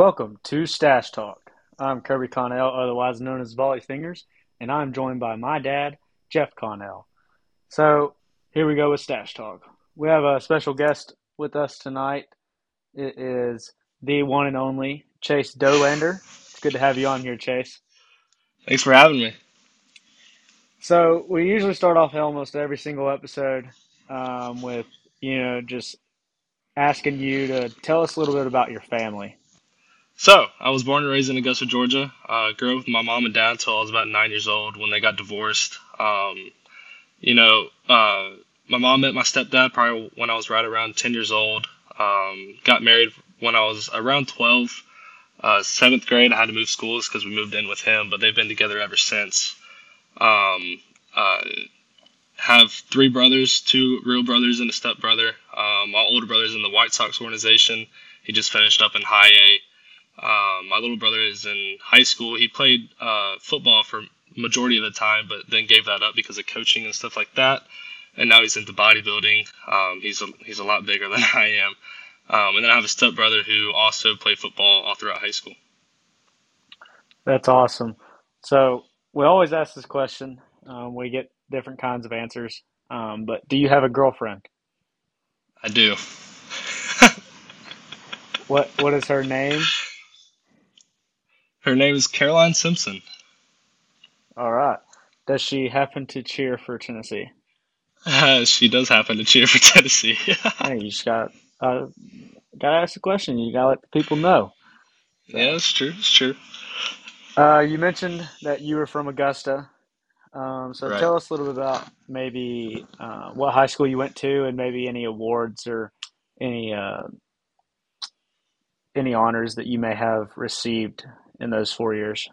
Welcome to Stach Talk. I'm Kirby Connell, otherwise known as Volley Fingers, and I'm joined by my dad, Jeff Connell. So here we go with Stach Talk. We have a special guest with us tonight. It is the one and only Chase Dollander. It's good to have you on here, Chase. Thanks for having me. So we usually start off almost every single episode um, with you know just asking you to tell us a little bit about your family. So, I was born and raised in Augusta, Georgia. Uh, grew up with my mom and dad until I was about nine years old when they got divorced. Um, you know, uh, my mom met my stepdad probably when I was right around 10 years old. Um, got married when I was around 12. Uh, seventh grade, I had to move schools because we moved in with him, but they've been together ever since. Um, uh, have three brothers, two real brothers and a stepbrother. Um, my older brother's in the White Sox organization. He just finished up in high A. Um, my little brother is in high school. He played uh, football for majority of the time, but then gave that up because of coaching and stuff like that. And now he's into bodybuilding. Um, he's a, he's a lot bigger than I am. Um, and then I have a stepbrother who also played football all throughout high school. That's awesome. So we always ask this question. Um, we get different kinds of answers. Um, but do you have a girlfriend? I do. what What is her name? Her name is Caroline Simpson. All right. Does she happen to cheer for Tennessee? Uh, she does happen to cheer for Tennessee. hey, you just got uh, got to ask the question. You got to let the people know. So, yeah, it's true. It's true. Uh, you mentioned that you were from Augusta. Um, so right. tell us a little bit about maybe uh, what high school you went to, and maybe any awards or any uh, any honors that you may have received in those four years?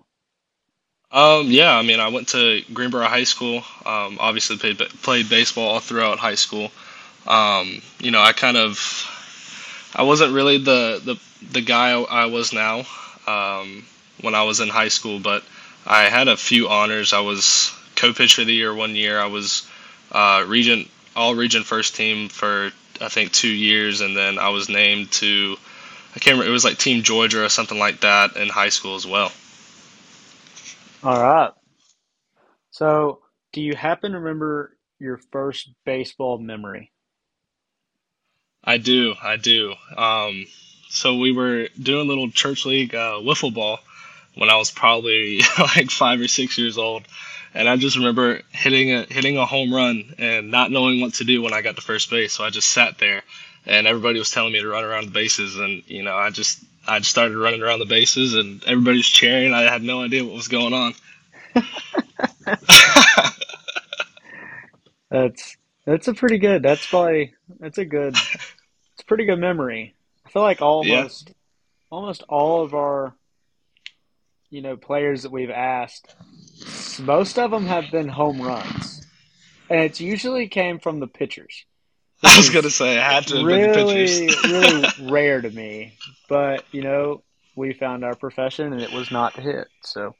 Um, yeah, I mean, I went to Greenbrier High School. Um, obviously, played played baseball all throughout high school. Um, you know, I kind of, I wasn't really the the the guy I was now um, when I was in high school, but I had a few honors. I was co-pitcher of the year one year. I was uh, region all region first team for I think two years, and then I was named to I can't remember. It was like Team Georgia or something like that in high school as well. All right. So, do you happen to remember your first baseball memory? I do. I do. Um, so we were doing a little church league uh, wiffle ball when I was probably like five or six years old, and I just remember hitting a hitting a home run and not knowing what to do when I got to first base. So I just sat there and everybody was telling me to run around the bases, and you know, I just I just started running around the bases, and everybody was cheering. I had no idea what was going on. that's that's a pretty good. That's probably that's a good. It's a pretty good memory. I feel like almost yeah. almost all of our you know players that we've asked, most of them have been home runs, and it's usually came from the pitchers. I was gonna say I had to really, really rare to me, but you know, we found our profession and it was not to hit. So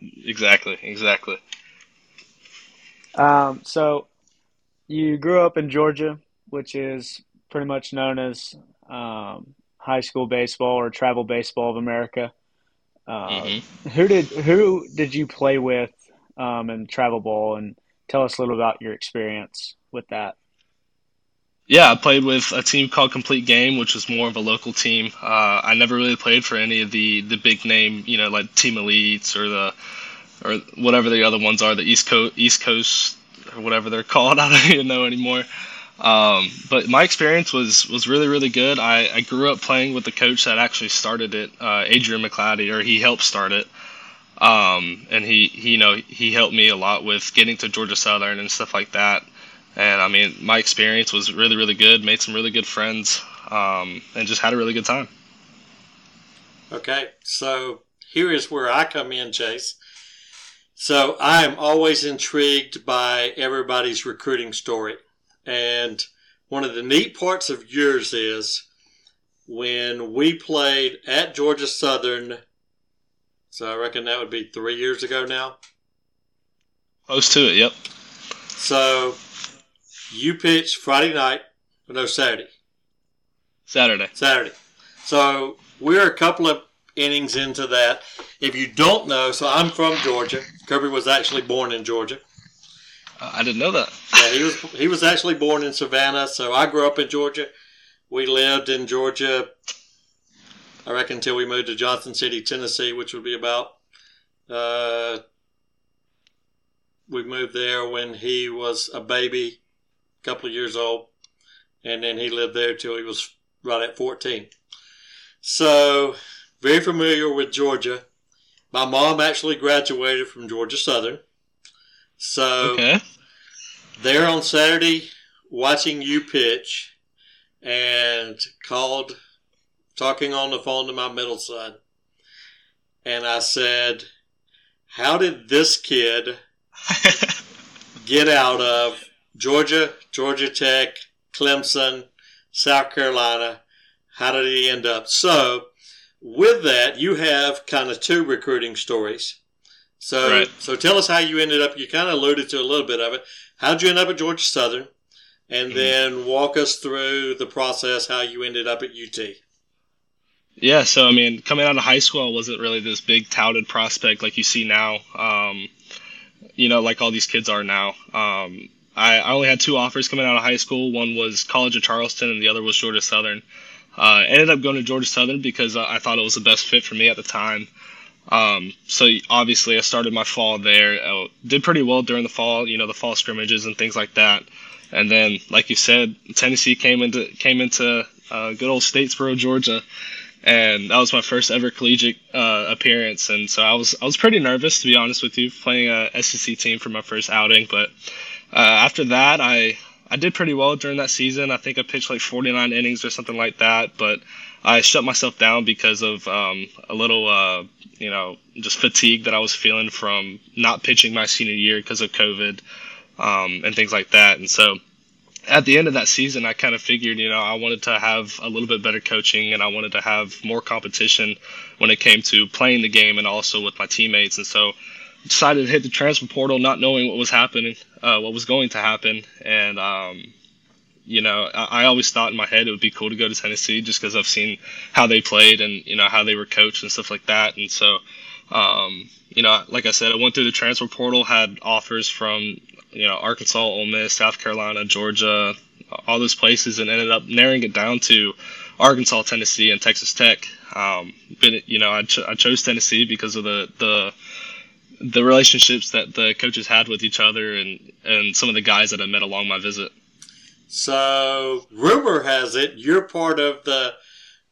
exactly, exactly. Um, so you grew up in Georgia, which is pretty much known as um, high school baseball or travel baseball of America. Uh, mm-hmm. Who did who did you play with um, in travel ball, and tell us a little about your experience with that. Yeah, I played with a team called Complete Game, which was more of a local team. Uh, I never really played for any of the, the big name, you know, like Team Elites or the or whatever the other ones are, the East Cobb East Cobb or whatever they're called. I don't even know anymore. Um, but my experience was was really really good. I, I grew up playing with the coach that actually started it, uh, Adrian McClatty, or he helped start it. Um, and he, he you know he helped me a lot with getting to Georgia Southern and stuff like that. And I mean, my experience was really, really good. Made some really good friends, um, and just had a really good time. Okay, so here is where I come in, Chase. So I am always intrigued by everybody's recruiting story, and one of the neat parts of yours is when we played at Georgia Southern. So I reckon that would be three years ago now. Close to it. Yep. So you pitch Friday night, no Saturday. Saturday. Saturday. So we're a couple of innings into that. If you don't know, so I'm from Georgia. Kirby was actually born in Georgia. Uh, I didn't know that. yeah, he was he was actually born in Savannah. So I grew up in Georgia. We lived in Georgia. I reckon until we moved to Johnson City, Tennessee, which would be about. Uh, we moved there when he was a baby, a couple of years old, and then he lived there till he was right at 14. So, very familiar with Georgia. My mom actually graduated from Georgia Southern. So, Okay. there on Saturday watching you pitch and called talking on the phone to my middle son. And I said, How did this kid get out of Georgia, Georgia Tech, Clemson, South Carolina? How did he end up? So, with that, you have kind of two recruiting stories. So, Right. so tell us how you ended up. You kind of alluded to a little bit of it. How'd you end up at Georgia Southern? And Mhm. then walk us through the process how you ended up at UT. Yeah, so I mean, coming out of high school, I wasn't really this big touted prospect like you see now. Um, you know, like all these kids are now. Um, I, I only had two offers coming out of high school. One was College of Charleston, and the other was Georgia Southern. Uh, ended up going to Georgia Southern because I I thought it was the best fit for me at the time. Um, so obviously, I started my fall there. Uh, did pretty well during the fall, you know, the fall scrimmages and things like that. And then, like you said, Tennessee came into came into uh, good old Statesboro, Georgia, and that was my first ever collegiate uh, appearance. And so I was I was pretty nervous to be honest with you, playing a SEC team for my first outing. But uh, after that, I I did pretty well during that season. I think I pitched like 49 innings or something like that. But I shut myself down because of um, a little uh, you know just fatigue that I was feeling from not pitching my senior year because of COVID um, and things like that. And so at the end of that season, I kind of figured, you know, I wanted to have a little bit better coaching and I wanted to have more competition when it came to playing the game and also with my teammates. And so decided to hit the transfer portal, not knowing what was happening, uh, what was going to happen. And, um, you know, I, I always thought in my head it would be cool to go to Tennessee just because I've seen how they played and, you know, how they were coached and stuff like that. And so, um, you know, like I said, I went through the transfer portal, had offers from, you know, Arkansas, Ole Miss, South Carolina, Georgia, all those places, and ended up narrowing it down to Arkansas, Tennessee, and Texas Tech. Um, but you know, I, ch- I chose Tennessee because of the the the relationships that the coaches had with each other and and some of the guys that I met along my visit. So, rumor has it you're part of the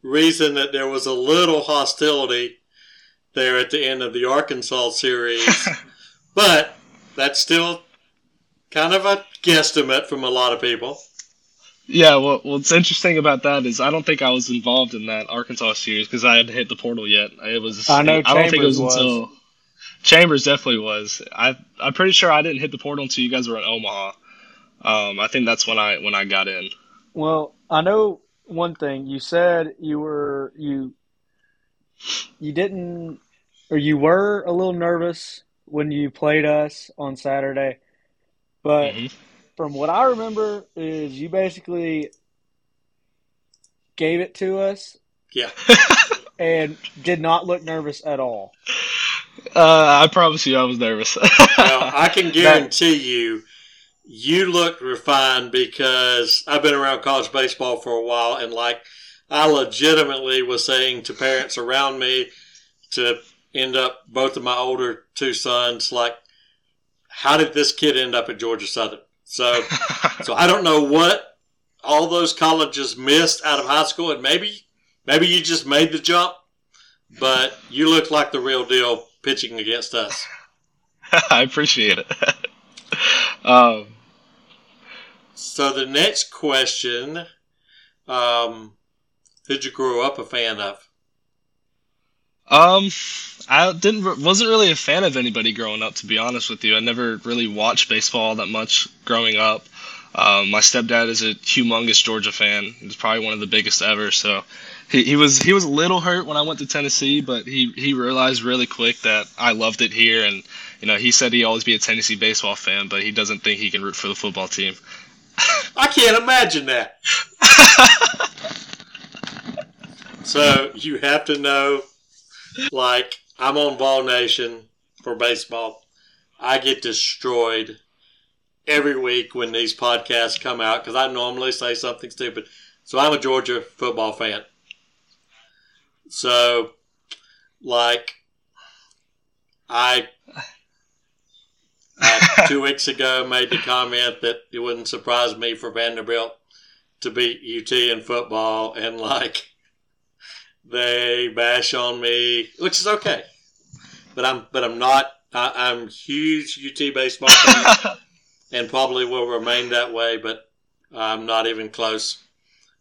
reason that there was a little hostility there at the end of the Arkansas series. but that's still kind of a guesstimate from a lot of people. Yeah, well, what's interesting about that is I don't think I was involved in that Arkansas series because I hadn't hit the portal yet. It was I know I don't think it was, Chambers was. until Chambers definitely was. I I'm pretty sure I didn't hit the portal until you guys were in Omaha. Um, I think that's when I when I got in. Well, I know one thing. You said you were you you didn't or you were a little nervous when you played us on Saturday, but Mhm. from what I remember is you basically gave it to us Yeah. and did not look nervous at all. Uh, I promise you, I was nervous. Well, I can guarantee you, you looked refined because I've been around college baseball for a while, and like I legitimately was saying to parents around me to end up both of my older two sons, like, how did this kid end up at Georgia Southern? So, so I don't know what all those colleges missed out of high school, and maybe, maybe you just made the jump, but you look like the real deal pitching against us. I appreciate it. um, So the next question, um, who'd you grow up a fan of? Um, I didn't wasn't really a fan of anybody growing up. To be honest with you, I never really watched baseball that much growing up. Um, my stepdad is a humongous Georgia fan. He's probably one of the biggest ever. So he, he was he was a little hurt when I went to Tennessee, but he he realized really quick that I loved it here, and you know he said he'd always be a Tennessee baseball fan, but he doesn't think he can root for the football team. I can't imagine that. so you have to know like I'm on Ball Nation for baseball. I get destroyed every week when these podcasts come out because I normally say something stupid. So I'm a Georgia football fan. So, like, I uh, two weeks ago made the comment that it wouldn't surprise me for Vanderbilt to beat UT in football, and like they bash on me, which is okay. But I'm but I'm not. I, am huge UT baseball fan, and probably will remain that way. But I'm not even close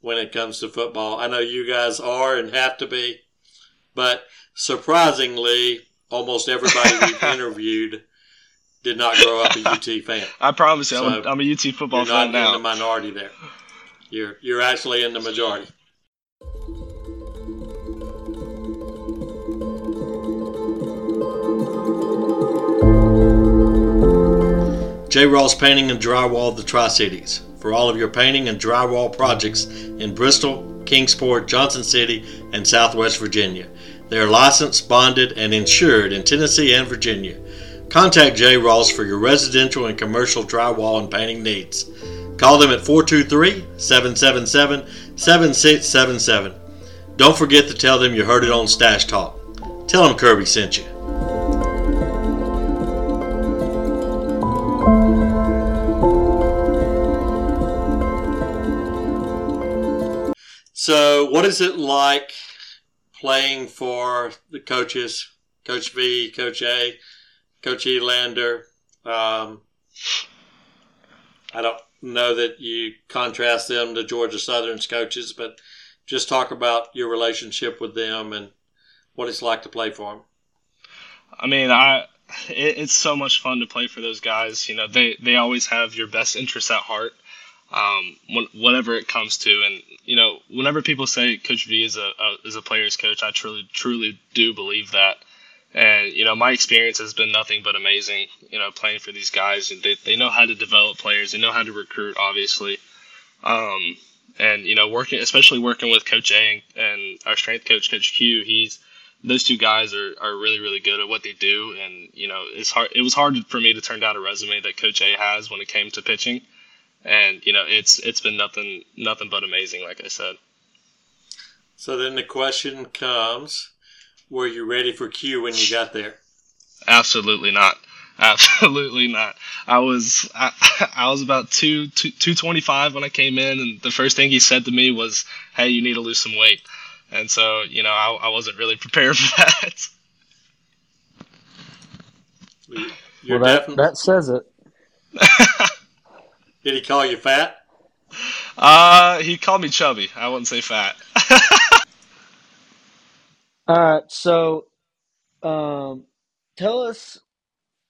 when it comes to football. I know you guys are and have to be, but surprisingly, almost everybody we've interviewed did not grow up a UT fan. I promise you, so I'm, a, I'm, a UT football you're fan not now. in the minority there. You're you're actually in the majority. J. Ross Painting and Drywall of the Tri Cities for all of your painting and drywall projects in Bristol, Kingsport, Johnson City, and Southwest Virginia. They are licensed, bonded, and insured in Tennessee and Virginia. Contact J. Ross for your residential and commercial drywall and painting needs. Call them at 423 777 7677. Don't forget to tell them you heard it on Stach Talk. Tell them Kirby sent you. So, what is it like playing for the coaches, Coach V, Coach A, Coach Elander? Um, I don't know that you contrast them to Georgia Southern's coaches, but just talk about your relationship with them and what it's like to play for them. I mean, I it, it's so much fun to play for those guys. You know, they they always have your best interests at heart, um, whatever it comes to. And you know, whenever people say Coach V is a, a is a player's coach, I truly truly do believe that. And you know, my experience has been nothing but amazing. You know, playing for these guys, they they know how to develop players, they know how to recruit, obviously. Um, and you know, working especially working with Coach A and, and our strength coach, Coach Q, he's those two guys are, are really really good at what they do and you know it's hard it was hard for me to turn down a resume that coach a has when it came to pitching and you know it's it's been nothing nothing but amazing like i said so then the question comes were you ready for q when you got there absolutely not absolutely not i was i, I was about two, two 225 when i came in and the first thing he said to me was hey you need to lose some weight and so you know I, I wasn't really prepared for that. well, that that says it. Did he call you fat? Uh, he called me chubby. I wouldn't say fat. All right, so um, tell us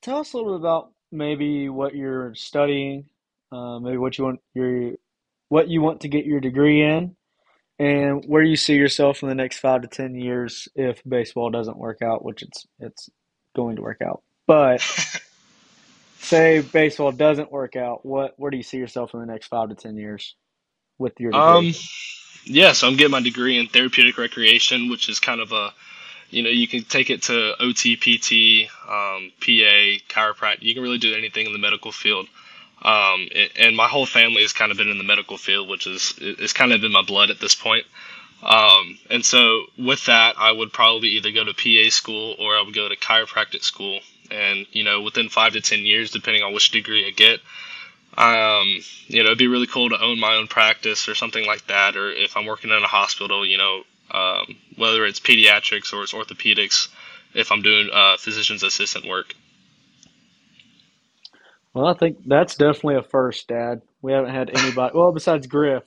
tell us a little bit about maybe what you're studying, uh, maybe what you want your what you want to get your degree in, and where you see yourself in the next five to ten years if baseball doesn't work out, which it's it's going to work out. But say baseball doesn't work out, what where do you see yourself in the next five to ten years with your degree? Um, yeah, so I'm getting my degree in therapeutic recreation, which is kind of a you know you can take it to OT, PT, um, PA, chiropractic. You can really do anything in the medical field. Um, and my whole family has kind of been in the medical field, which is it's kind of in my blood at this point. Um, and so with that, I would probably either go to PA school or I would go to chiropractic school. And you know, within five to ten years, depending on which degree I get, um, you know, it'd be really cool to own my own practice or something like that. Or if I'm working in a hospital, you know, um, whether it's pediatrics or it's orthopedics, if I'm doing uh, physician's assistant work. Well, I think that's definitely a first, Dad. We haven't had anybody. Well, besides Griff.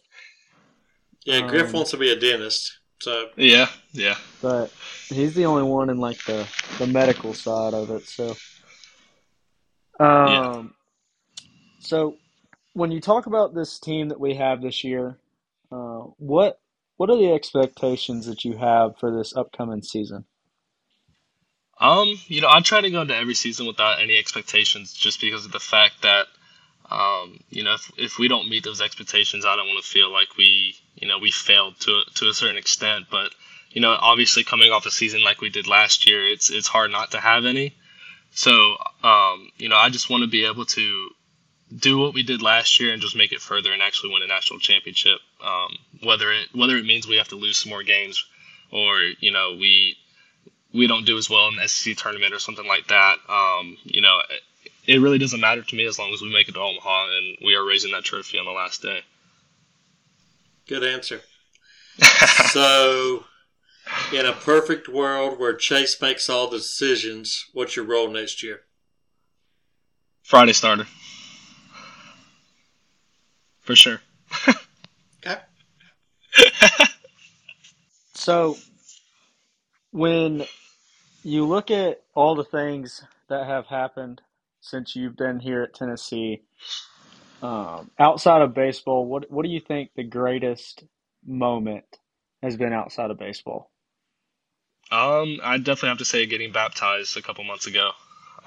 Yeah, Griff um, wants to be a dentist. So yeah, yeah. But he's the only one in like the the medical side of it. So, um, yeah. So when you talk about this team that we have this year, uh, what what are the expectations that you have for this upcoming season? Um, you know, I try to go into every season without any expectations, just because of the fact that, um, you know, if, if we don't meet those expectations, I don't want to feel like we, you know, we failed to to a certain extent. But you know, obviously coming off a season like we did last year, it's it's hard not to have any. So, um, you know, I just want to be able to do what we did last year and just make it further and actually win a national championship. Um, whether it whether it means we have to lose some more games, or you know we we don't do as well in the SEC tournament or something like that. Um, you know, it, it really doesn't matter to me as long as we make it to Omaha and we are raising that trophy on the last day. Good answer. so, in a perfect world where Chase makes all the decisions, what's your role next year? Friday starter. For sure. Okay. So, when you look at all the things that have happened since you've been here at Tennessee, um, outside of baseball, what what do you think the greatest moment has been outside of baseball? Um, I definitely have to say getting baptized a couple months ago.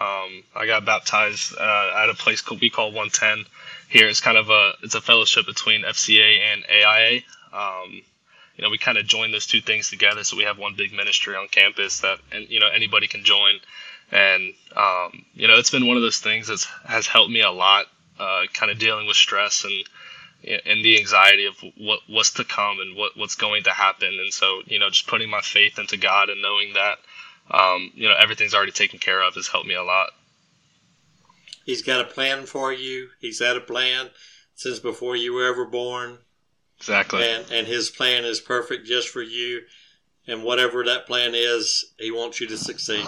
Um, I got baptized uh, at a place called, we call 110 here. It's kind of a it's a fellowship between FCA and AIA. Um, you know, we kind of join those two things together, so we have one big ministry on campus that and you know anybody can join. And um, you know, it's been one of those things that has helped me a lot, uh, kind of dealing with stress and and the anxiety of what what's to come and what what's going to happen. And so, you know, just putting my faith into God and knowing that, um, you know, everything's already taken care of has helped me a lot. He's got a plan for you. He's had a plan since before you were ever born. Exactly. And and his plan is perfect just for you. And whatever that plan is, he wants you to succeed.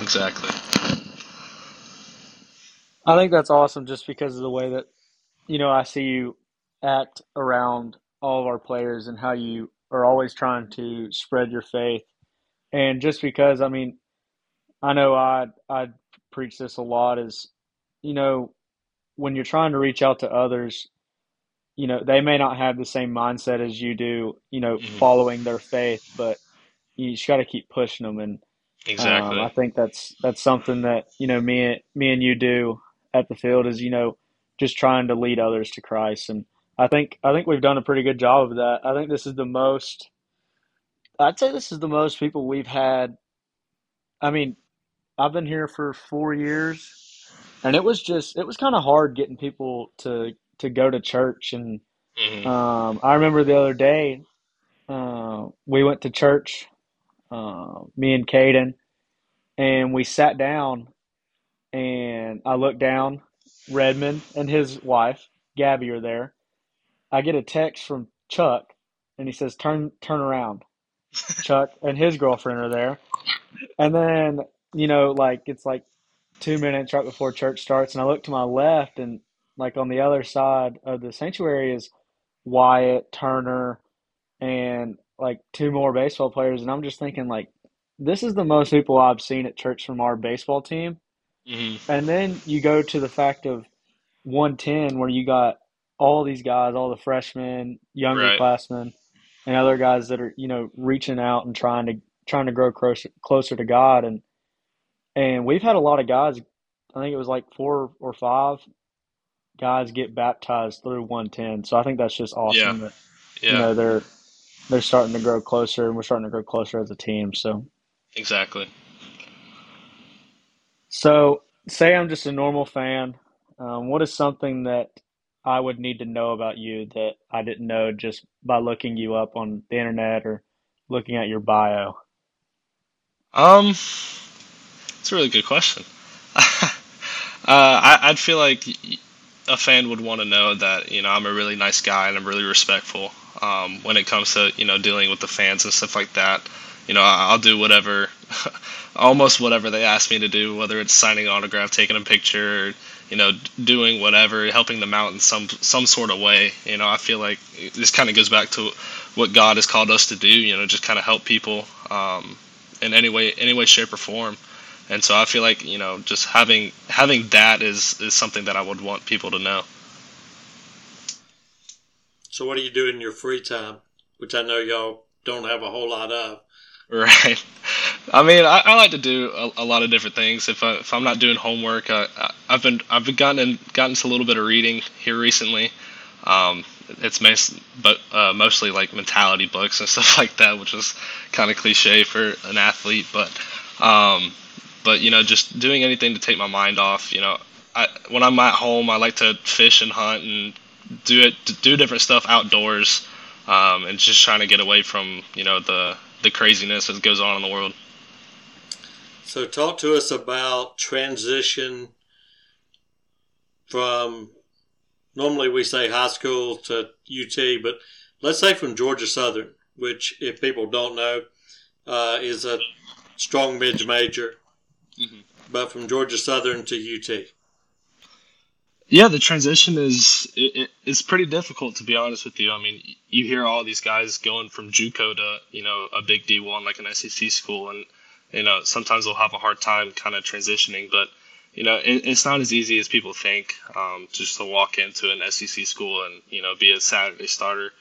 Exactly. I think that's awesome just because of the way that, you know, I see you act around all of our players and how you are always trying to spread your faith. And just because, I mean, I know I I preach this a lot is, you know, when you're trying to reach out to others, you know, they may not have the same mindset as you do, you know, Mhm. following their faith, but you just got to keep pushing them. And Exactly. um, I think that's that's something that you know me and me and you do at the field is you know just trying to lead others to Christ, and I think I think we've done a pretty good job of that. I think this is the most. I'd say this is the most people we've had. I mean, I've been here for four years, and it was just it was kind of hard getting people to to go to church, and hmm um, I remember the other day uh, we went to church, uh, me and Caden, and we sat down and I looked down. Redmond and his wife, Gabby, are there. I get a text from Chuck, and he says, "Turn, turn around." Chuck and his girlfriend are there, and then you know, like it's like two minutes right before church starts, and I look to my left, and like on the other side of the sanctuary is Wyatt Turner and like two more baseball players, and I'm just thinking like, this is the most people I've seen at church from our baseball team. Hmm and then you go to the fact of 110, where you got all these guys, all the freshmen, younger Right. classmen, and other guys that are, you know, reaching out and trying to trying to grow closer closer to God. And and we've had a lot of guys. I think it was like four or five guys get baptized through 110. So I think that's just awesome yeah. that you know they're they're starting to grow closer, and we're starting to grow closer as a team. So Exactly. So, say I'm just a normal fan. Um, what is something that I would need to know about you that I didn't know just by looking you up on the internet or looking at your bio? Um, it's a really good question. uh, I, I'd feel like a fan would want to know that you know I'm a really nice guy and I'm really respectful. Um, when it comes to you know dealing with the fans and stuff like that, you know I'll do whatever, almost whatever they ask me to do, whether it's signing an autograph, taking a picture, or, you know doing whatever, helping them out in some some sort of way. You know I feel like this kind of goes back to what God has called us to do. You know just kind of help people um, in any way, any way, shape, or form. And so I feel like you know, just having having that is is something that I would want people to know. So, what do you do in your free time, which I know y'all don't have a whole lot of? Right. I mean, I, I like to do a, a lot of different things. If I if I'm not doing homework, I, I've been I've gotten gotten to a little bit of reading here recently. Um, it's mas- but uh, mostly like mentality books and stuff like that, which is kind of cliche for an athlete. But um, but you know, just doing anything to take my mind off. You know, I, when I'm at home, I like to fish and hunt and do it do different stuff outdoors, um, and just trying to get away from you know the the craziness that goes on in the world. So, talk to us about transition from normally we say high school to UT, but let's say from Georgia Southern, which, if people don't know, uh, is a strong mid major, mm-hmm. but from Georgia Southern to UT. Yeah, the transition is it, it's pretty difficult to be honest with you. I mean, you hear all these guys going from JUCO to you know a big D one like an SEC school, and you know sometimes they'll have a hard time kind of transitioning. But you know it, it's not as easy as people think um, just to walk into an SEC school and you know be a Saturday starter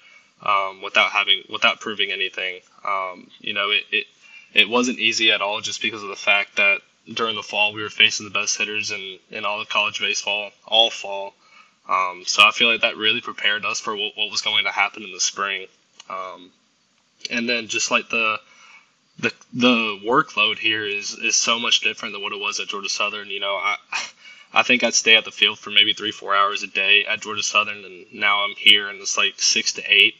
um, without having without proving anything. Um, you know it, it it wasn't easy at all just because of the fact that during the fall we were facing the best hitters in, in all of college baseball all fall. Um, so I feel like that really prepared us for what, what was going to happen in the spring. Um, and then just like the the the workload here is is so much different than what it was at Georgia Southern. You know, I I think I'd stay at the field for maybe three four hours a day at Georgia Southern, and now I'm here and it's like six to eight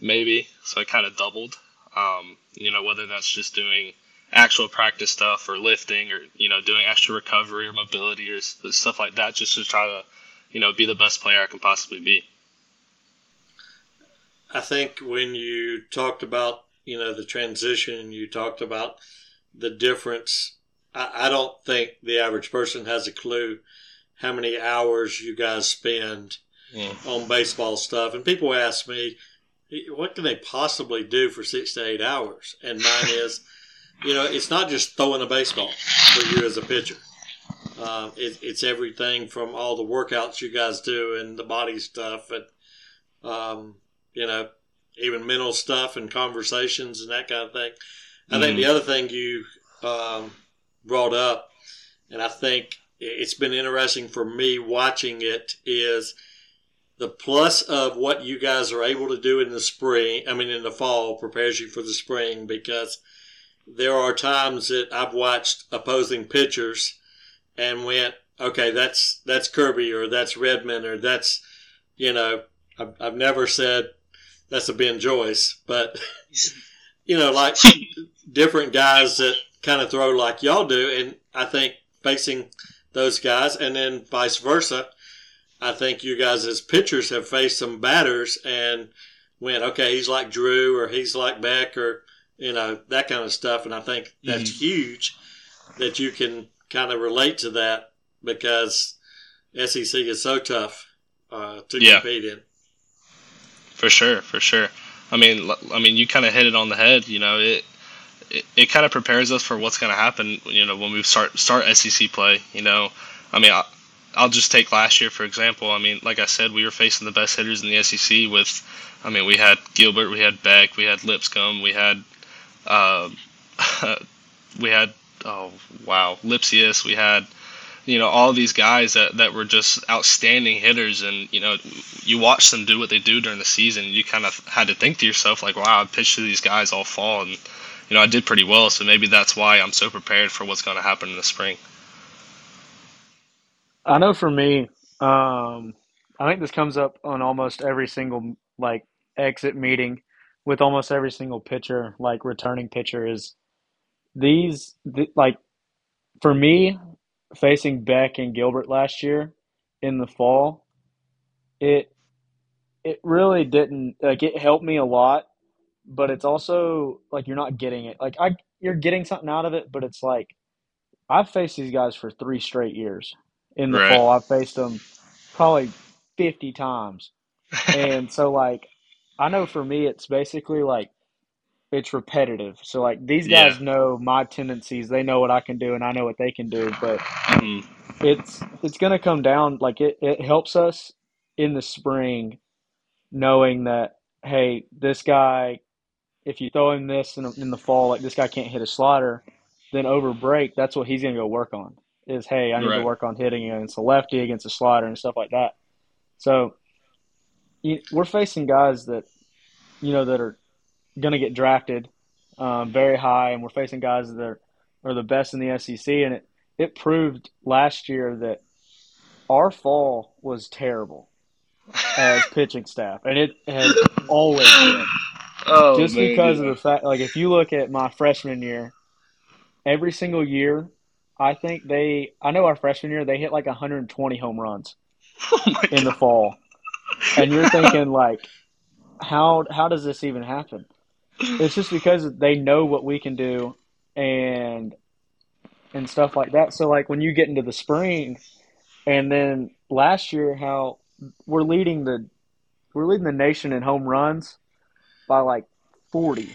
maybe. So I kind of doubled. Um, you know, whether that's just doing actual practice stuff or lifting or you know doing extra recovery or mobility or stuff like that just to try to you know be the best player I can possibly be. I think when you talked about you know the transition, you talked about the difference. I, I don't think the average person has a clue how many hours you guys spend yeah. on baseball stuff. And people ask me, what can they possibly do for six to eight hours? And mine is you know, it's not just throwing a baseball for you as a pitcher. Uh, it, it's everything from all the workouts you guys do and the body stuff and, um, you know, even mental stuff and conversations and that kind of thing. I mm-hmm. think the other thing you um, brought up, and I think it's been interesting for me watching it, is the plus of what you guys are able to do in the spring. I mean, in the fall prepares you for the spring because – there are times that I've watched opposing pitchers and went, okay, that's that's Kirby or that's Redmond or that's you know, I've, I've never said that's a Ben Joyce, but you know, like different guys that kind of throw like y'all do, and I think facing those guys, and then vice versa, I think you guys as pitchers have faced some batters and went, okay, he's like Drew or he's like Beck or you know, that kind of stuff. And I think that's mm-hmm. huge that you can kind of relate to that because SEC is so tough uh, to yeah. compete in. For sure, for sure. I mean, I mean, you kind of hit it on the head. You know, it it, it kind of prepares us for what's going to happen. You know, when we start start SEC play. You know, I mean, I, I'll just take last year for example. I mean, like I said, we were facing the best hitters in the SEC. With, I mean, we had Gilbert, we had Beck, we had Lipscomb, we had uh, we had oh wow Lipcius. We had you know all these guys that, that were just outstanding hitters and you know you watch them do what they do during the season you kind of had to think to yourself like wow i pitched to these guys all fall and you know i did pretty well so maybe that's why i'm so prepared for what's going to happen in the spring. I know for me um, i think this comes up on almost every single like exit meeting with almost every single pitcher, like returning pitcher, is these th- like for me facing Beck and Gilbert last year in the fall, it it really didn't like it helped me a lot, but it's also like you're not getting it. Like I you're getting something out of it, but it's like I've faced these guys for three straight years. In the right. fall, I've faced them probably 50 times. and so like I know for me, it's basically like it's repetitive. So like these guys yeah. know my tendencies. They know what I can do, and I know what they can do. But mm-hmm. it's it's gonna come down. Like it, it helps us in the spring, knowing that hey, this guy, if you throw him this in, in the fall, like this guy can't hit a slider, then over break, that's what he's gonna go work on. Is hey, I need right. to work on hitting against a lefty, against a slider, and stuff like that. So we're facing guys that you know that are going to get drafted um, very high, and we're facing guys that are, are the best in the SEC, and it it proved last year that our fall was terrible as pitching staff, and it has always been. Oh, Just man, because of the fact, like if you look at my freshman year, every single year, I think they, I know our freshman year they hit like 120 home runs oh in the fall, and you're thinking like, how how does this even happen? It's just because they know what we can do, and and stuff like that. So like when you get into the spring, and then last year how we're leading the we're leading the nation in home runs by like 40,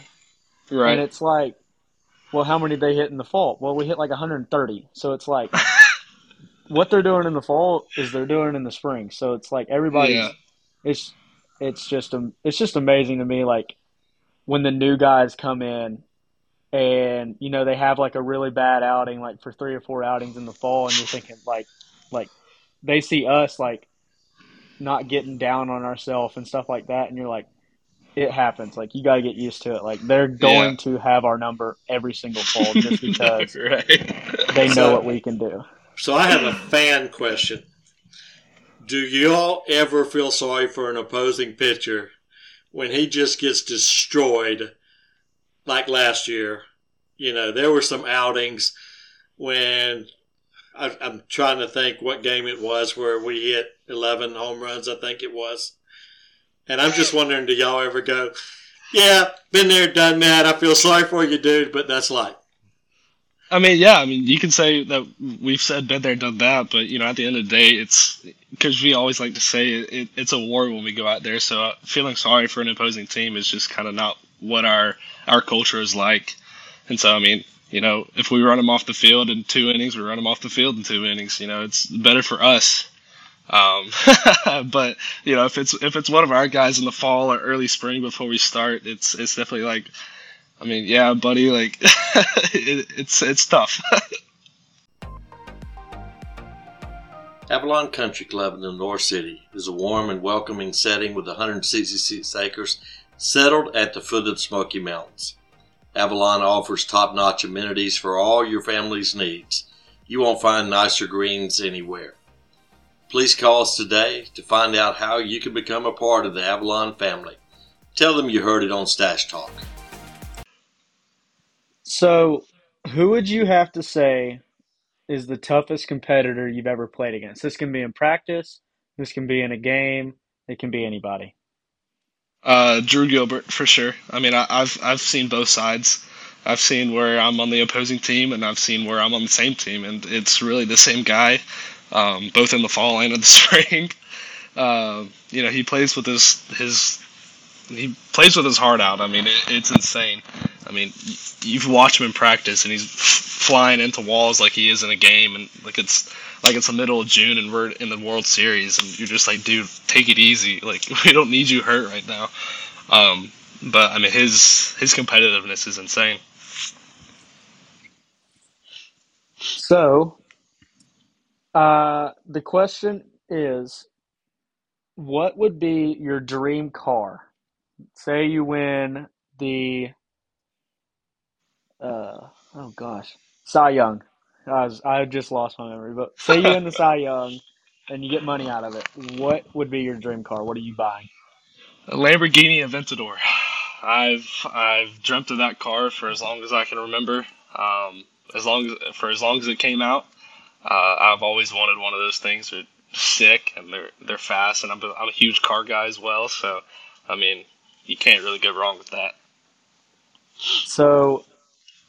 right. and it's like, well, how many did they hit in the fall? Well, we hit like 130. So it's like what they're doing in the fall is they're doing in the spring. So it's like everybody's Yeah. it's it's just it's just amazing to me like when the new guys come in and you know they have like a really bad outing like for three or four outings in the fall and you're thinking like like they see us like not getting down on ourselves and stuff like that and you're like it happens like you got to get used to it like they're going Yeah. to have our number every single fall just because they know So- what we can do So I have a fan question. Do y'all ever feel sorry for an opposing pitcher when he just gets destroyed like last year? You know, there were some outings when I, I'm trying to think what game it was where we hit 11 home runs, I think it was. And I'm just wondering, do y'all ever go, yeah, been there, done that. I feel sorry for you, dude, but that's life. I mean, yeah. I mean, you can say that we've said been there, done that, but you know, at the end of the day, it's because we always like to say it, it, it's a war when we go out there. So uh, feeling sorry for an opposing team is just kind of not what our our culture is like. And so, I mean, you know, if we run them off the field in two innings, we run them off the field in two innings. You know, it's better for us. Um, but you know, if it's if it's one of our guys in the fall or early spring before we start, it's it's definitely like I mean, yeah, buddy, like it, it's it's tough. Avalon Country Club in the Lenoir City is a warm and welcoming setting with 166 acres settled at the foot of the Smoky Mountains. Avalon offers top notch amenities for all your family's needs. You won't find nicer greens anywhere. Please call us today to find out how you can become a part of the Avalon family. Tell them you heard it on Stach Talk. So, who would you have to say is the toughest competitor you've ever played against? This can be in practice, this can be in a game, it can be anybody. Uh, Drew Gilbert for sure. I mean, I, I've I've seen both sides. I've seen where I'm on the opposing team, and I've seen where I'm on the same team, and it's really the same guy, um, both in the fall and in the spring. Uh, you know, he plays with his his he plays with his heart out. I mean, it, it's insane. I mean, you've watched him in practice, and he's flying into walls like he is in a game, and like it's like it's the middle of June, and we're in the World Series, and you're just like, dude, take it easy. Like we don't need you hurt right now. Um, but I mean, his his competitiveness is insane. So, uh, the question is what would be your dream car? Say you win the, uh, oh gosh, Cy Young. I, was, I just lost my memory, but say you win the Cy Young and you get money out of it. What would be your dream car? What are you buying? A Lamborghini Aventador. I've I've dreamt of that car for as long as I can remember. Um, as long as for as long as it came out, uh, I've always wanted one of those things. They're sick and they're they're fast, and I'm a, I'm a huge car guy as well. So, I mean, you can't really go wrong with that. So,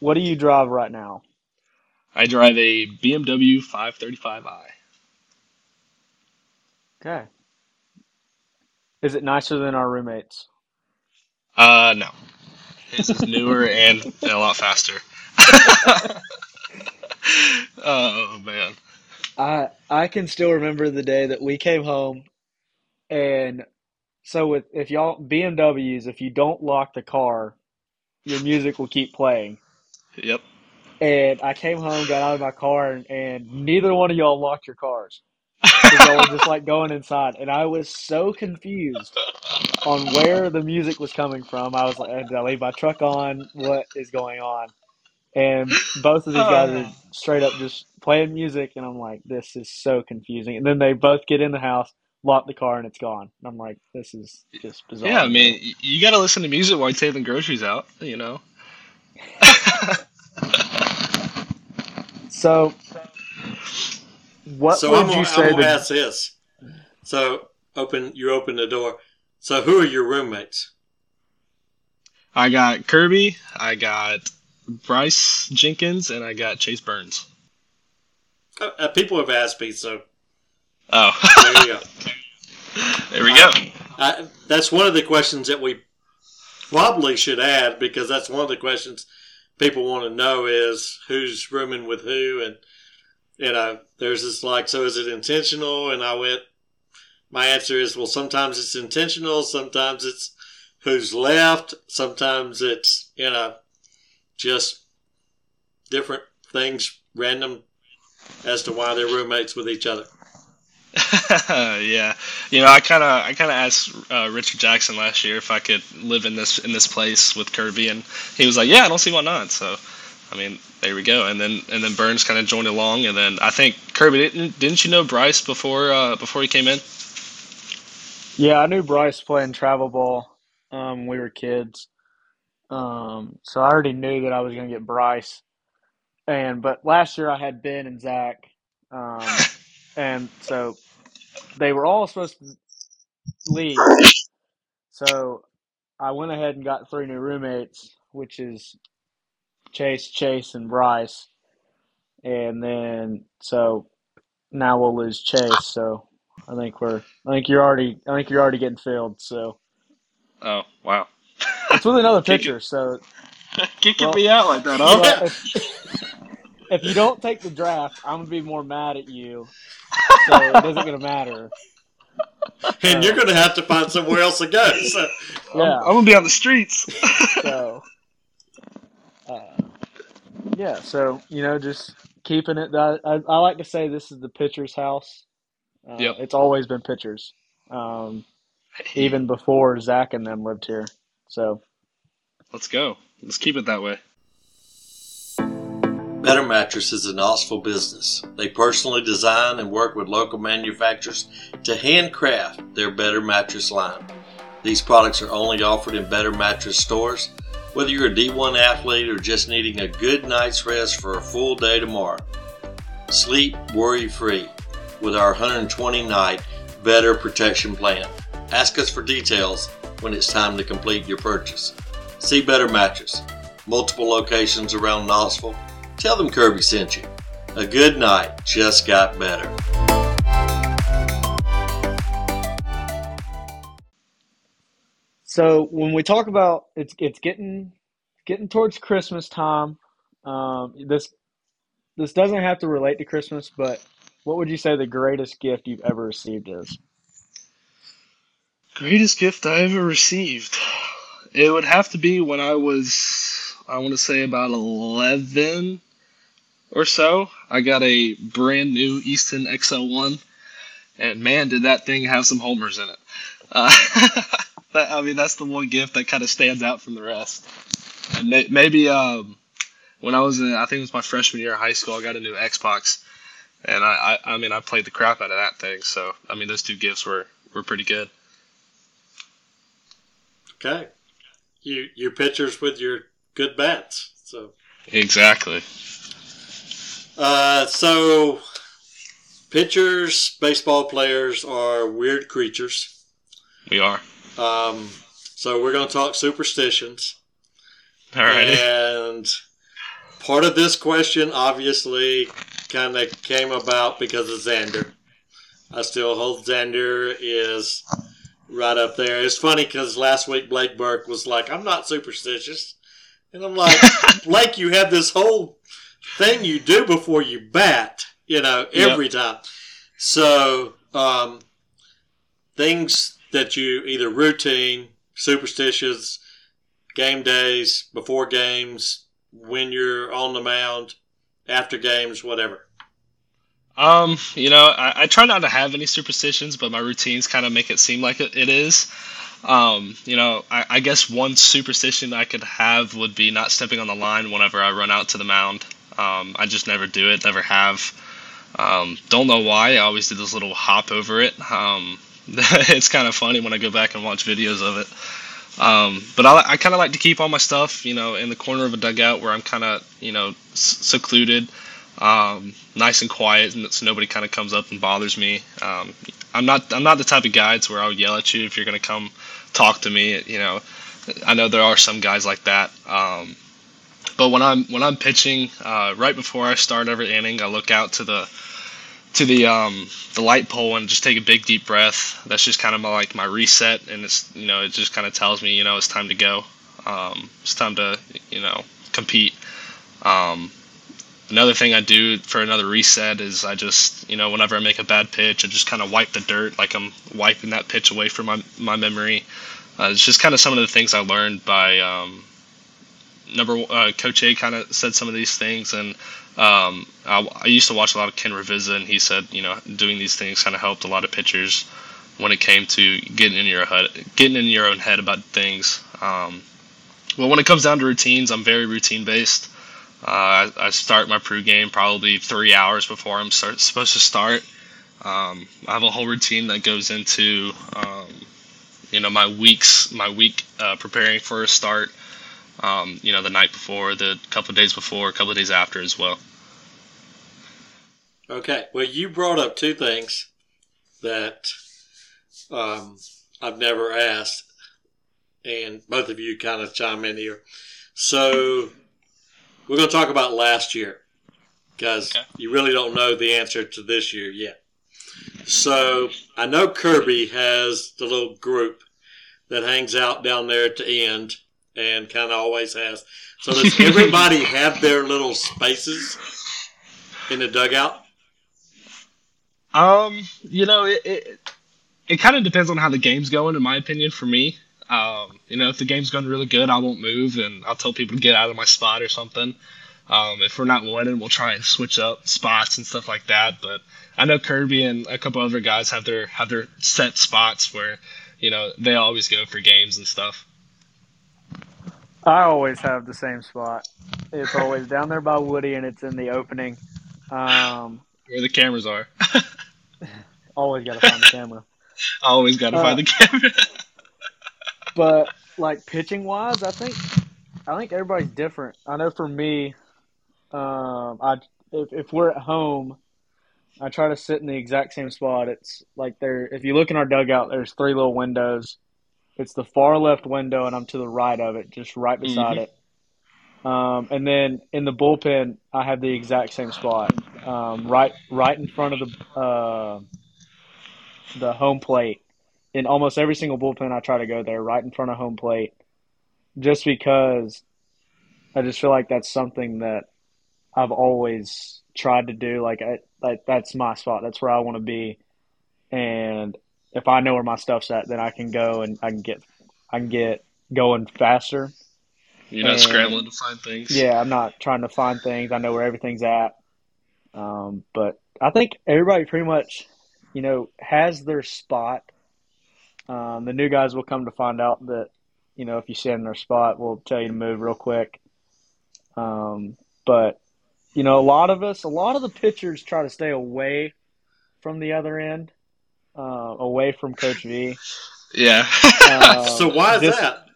what do you drive right now? I drive a BMW 535i. Okay. Is it nicer than our roommates? Uh, no, his is newer and, and a lot faster. oh man. I I can still remember the day that we came home, and so with if y'all BMWs, if you don't lock the car, your music will keep playing. Yep. And I came home, got out of my car, and, and neither one of y'all locked your cars. y'all were just like going inside, and I was so confused on where the music was coming from. I was like, did I leave my truck on? What is going on? And both of these guys are straight up just playing music, and I'm like, this is so confusing. And then they both get in the house, lock the car, and it's gone. And I'm like, this is just bizarre. Yeah, I mean, you got to listen to music while you're taking groceries out. You know. So, what so would I'm you gonna, say? I'm gonna ask this. So open you open the door. So who are your roommates? I got Kirby, I got Bryce Jenkins, and I got Chase Burns. Uh, uh, people have asked me, so Oh, there you go. there we go. I, that's one of the questions that we probably should add because that's one of the questions people want to know is who's rooming with who, and you know, there's this like, so is it intentional? And I went, my answer is, well, sometimes it's intentional, sometimes it's who's left, sometimes it's you know, just different things, random as to why they're roommates with each other. yeah, you know, I kind of, I kind of asked uh, Richard Jackson last year if I could live in this in this place with Kirby, and he was like, "Yeah, I don't see why not." So, I mean, there we go. And then and then Burns kind of joined along, and then I think Kirby didn't didn't you know Bryce before uh, before he came in? Yeah, I knew Bryce playing travel ball. Um, when we were kids. Um, so I already knew that I was going to get Bryce. And but last year I had Ben and Zach, um, and so they were all supposed to leave. So I went ahead and got three new roommates, which is Chase, Chase, and Bryce. And then so now we'll lose Chase. So I think we're I think you're already I think you're already getting filled. So Oh wow, it's with another pitcher. So kicking Well- me out like that, huh? if, if you don't take the draft, I'm gonna be more mad at you. So it doesn't gonna matter. And you're going to have to find somewhere else to go. So Yeah. I'm, I'm gonna be on the streets. So, uh, yeah. So you know, just keeping it. I, I, I like to say this is the pitcher's house. Uh, Yep. It's always been pitchers, um, even before Zach and them lived here. So Let's go. Let's keep it that way. Better Mattress is a Knoxville business. They personally design and work with local manufacturers to handcraft their Better Mattress line. These products are only offered in Better Mattress stores. Whether you're a D1 athlete or just needing a good night's rest for a full day tomorrow, sleep worry free with our 120 night Better Protection Plan. Ask us for details when it's time to complete your purchase. See Better Mattress, multiple locations around Knoxville. Tell them Kirby sent you. A good night just got better. So when we talk about it's it's getting getting towards Christmas time. Um, this this doesn't have to relate to Christmas, but what would you say the greatest gift you've ever received is? Greatest gift I ever received. It would have to be when I was, I want to say about 11 or so. I got a brand new Easton XL1, and man, did that thing have some homers in it. Uh, that, I mean, that's the one gift that kind of stands out from the rest. And may, maybe um, when I was in, I think it was my freshman year of high school, I got a new Xbox, and I, I, I mean, I played the crap out of that thing. So, I mean, those two gifts were, were pretty good. Okay. You your pitchers with your good bats. So Exactly. Uh so pitchers, baseball players are weird creatures. We are. Um so we're gonna talk superstitions. All right. And part of this question obviously kind of came about because of Xander. I still hold Xander is right up there. It's funny because last week Blake Burke was like, I'm not superstitious. And I'm like, Blake, you have this whole thing you do before you bat, you know, every time. So, um, things that you either routine, superstitious, game days, before games, when you're on the mound, after games, whatever. Um, you know, I, I try not to have any superstitions, but my routines kind of make it seem like it, it is. Um, you know, I, I guess one superstition I could have would be not stepping on the line whenever I run out to the mound. Um, I just never do it, never have. Um, don't know why. I always do this little hop over it. Um, it's kind of funny when I go back and watch videos of it. Um, but I, I kind of like to keep all my stuff, you know, in the corner of a dugout where I'm kind of, you know, secluded, um, nice and quiet, and so nobody kind of comes up and bothers me. Um, I'm not I'm not the type of guy to where I'll yell at you if you're gonna come talk to me. You know, I know there are some guys like that. But when I'm when I'm pitching, uh, right before I start every inning, I look out to the to the um, the light pole and just take a big deep breath. That's just kind of my, like my reset, and it's you know it just kind of tells me you know it's time to go. Um, it's time to you know compete. Um, another thing I do for another reset is I just you know whenever I make a bad pitch, I just kind of wipe the dirt like I'm wiping that pitch away from my my memory. Uh, it's just kind of some of the things I learned by um, number uh, Coach A kind of said some of these things, and um, I, I, used to watch a lot of Ken Ravizza, and he said you know doing these things kind of helped a lot of pitchers when it came to getting in your head, getting in your own head about things. Um, well, when it comes down to routines, I'm very routine based. Uh, I, I, start my pregame probably three hours before I'm start, supposed to start. Um, I have a whole routine that goes into um, you know my weeks, my week uh, preparing for a start um, you know, the night before, the couple of days before, a couple of days after as well. Okay. Well, you brought up two things that um, I've never asked, and both of you kind of chime in here. So we're going to talk about last year because okay. you really don't know the answer to this year yet. So I know Kirby has the little group that hangs out down there at the end and kind of always has. So does everybody have their little spaces in the dugout? Um, you know, it it, it kind of depends on how the game's going, in my opinion. For me, um, you know, if the game's going really good, I won't move, and I'll tell people to get out of my spot or something. Um, if we're not winning, we'll try and switch up spots and stuff like that. But I know Kirby and a couple other guys have their have their set spots where, you know, they always go for games and stuff. I always have the same spot. It's always down there by Woody, and it's in the opening. Um, Where the cameras are. always got to find the camera. Always got to uh, find the camera. but like pitching wise, I think I think everybody's different. I know for me, um, I if, if we're at home, I try to sit in the exact same spot. It's like there. If you look in our dugout, there's three little windows it's the far left window, and I'm to the right of it, just right beside mm-hmm. it. Um, and then in the bullpen, I have the exact same spot, um, right right in front of the uh, the home plate. In almost every single bullpen, I try to go there, right in front of home plate, just because I just feel like that's something that I've always tried to do. Like, I, like that's my spot. That's where I want to be, and if I know where my stuff's at, then I can go and I can get I can get going faster. You're not and, scrambling to find things. Yeah, I'm not trying to find things. I know where everything's at. Um, but I think everybody pretty much, you know, has their spot. Um, the new guys will come to find out that, you know, if you stand in their spot, we'll tell you to move real quick. Um, but you know, a lot of us, a lot of the pitchers try to stay away from the other end uh, away from Coach V. Yeah. Uh, so why is this, that?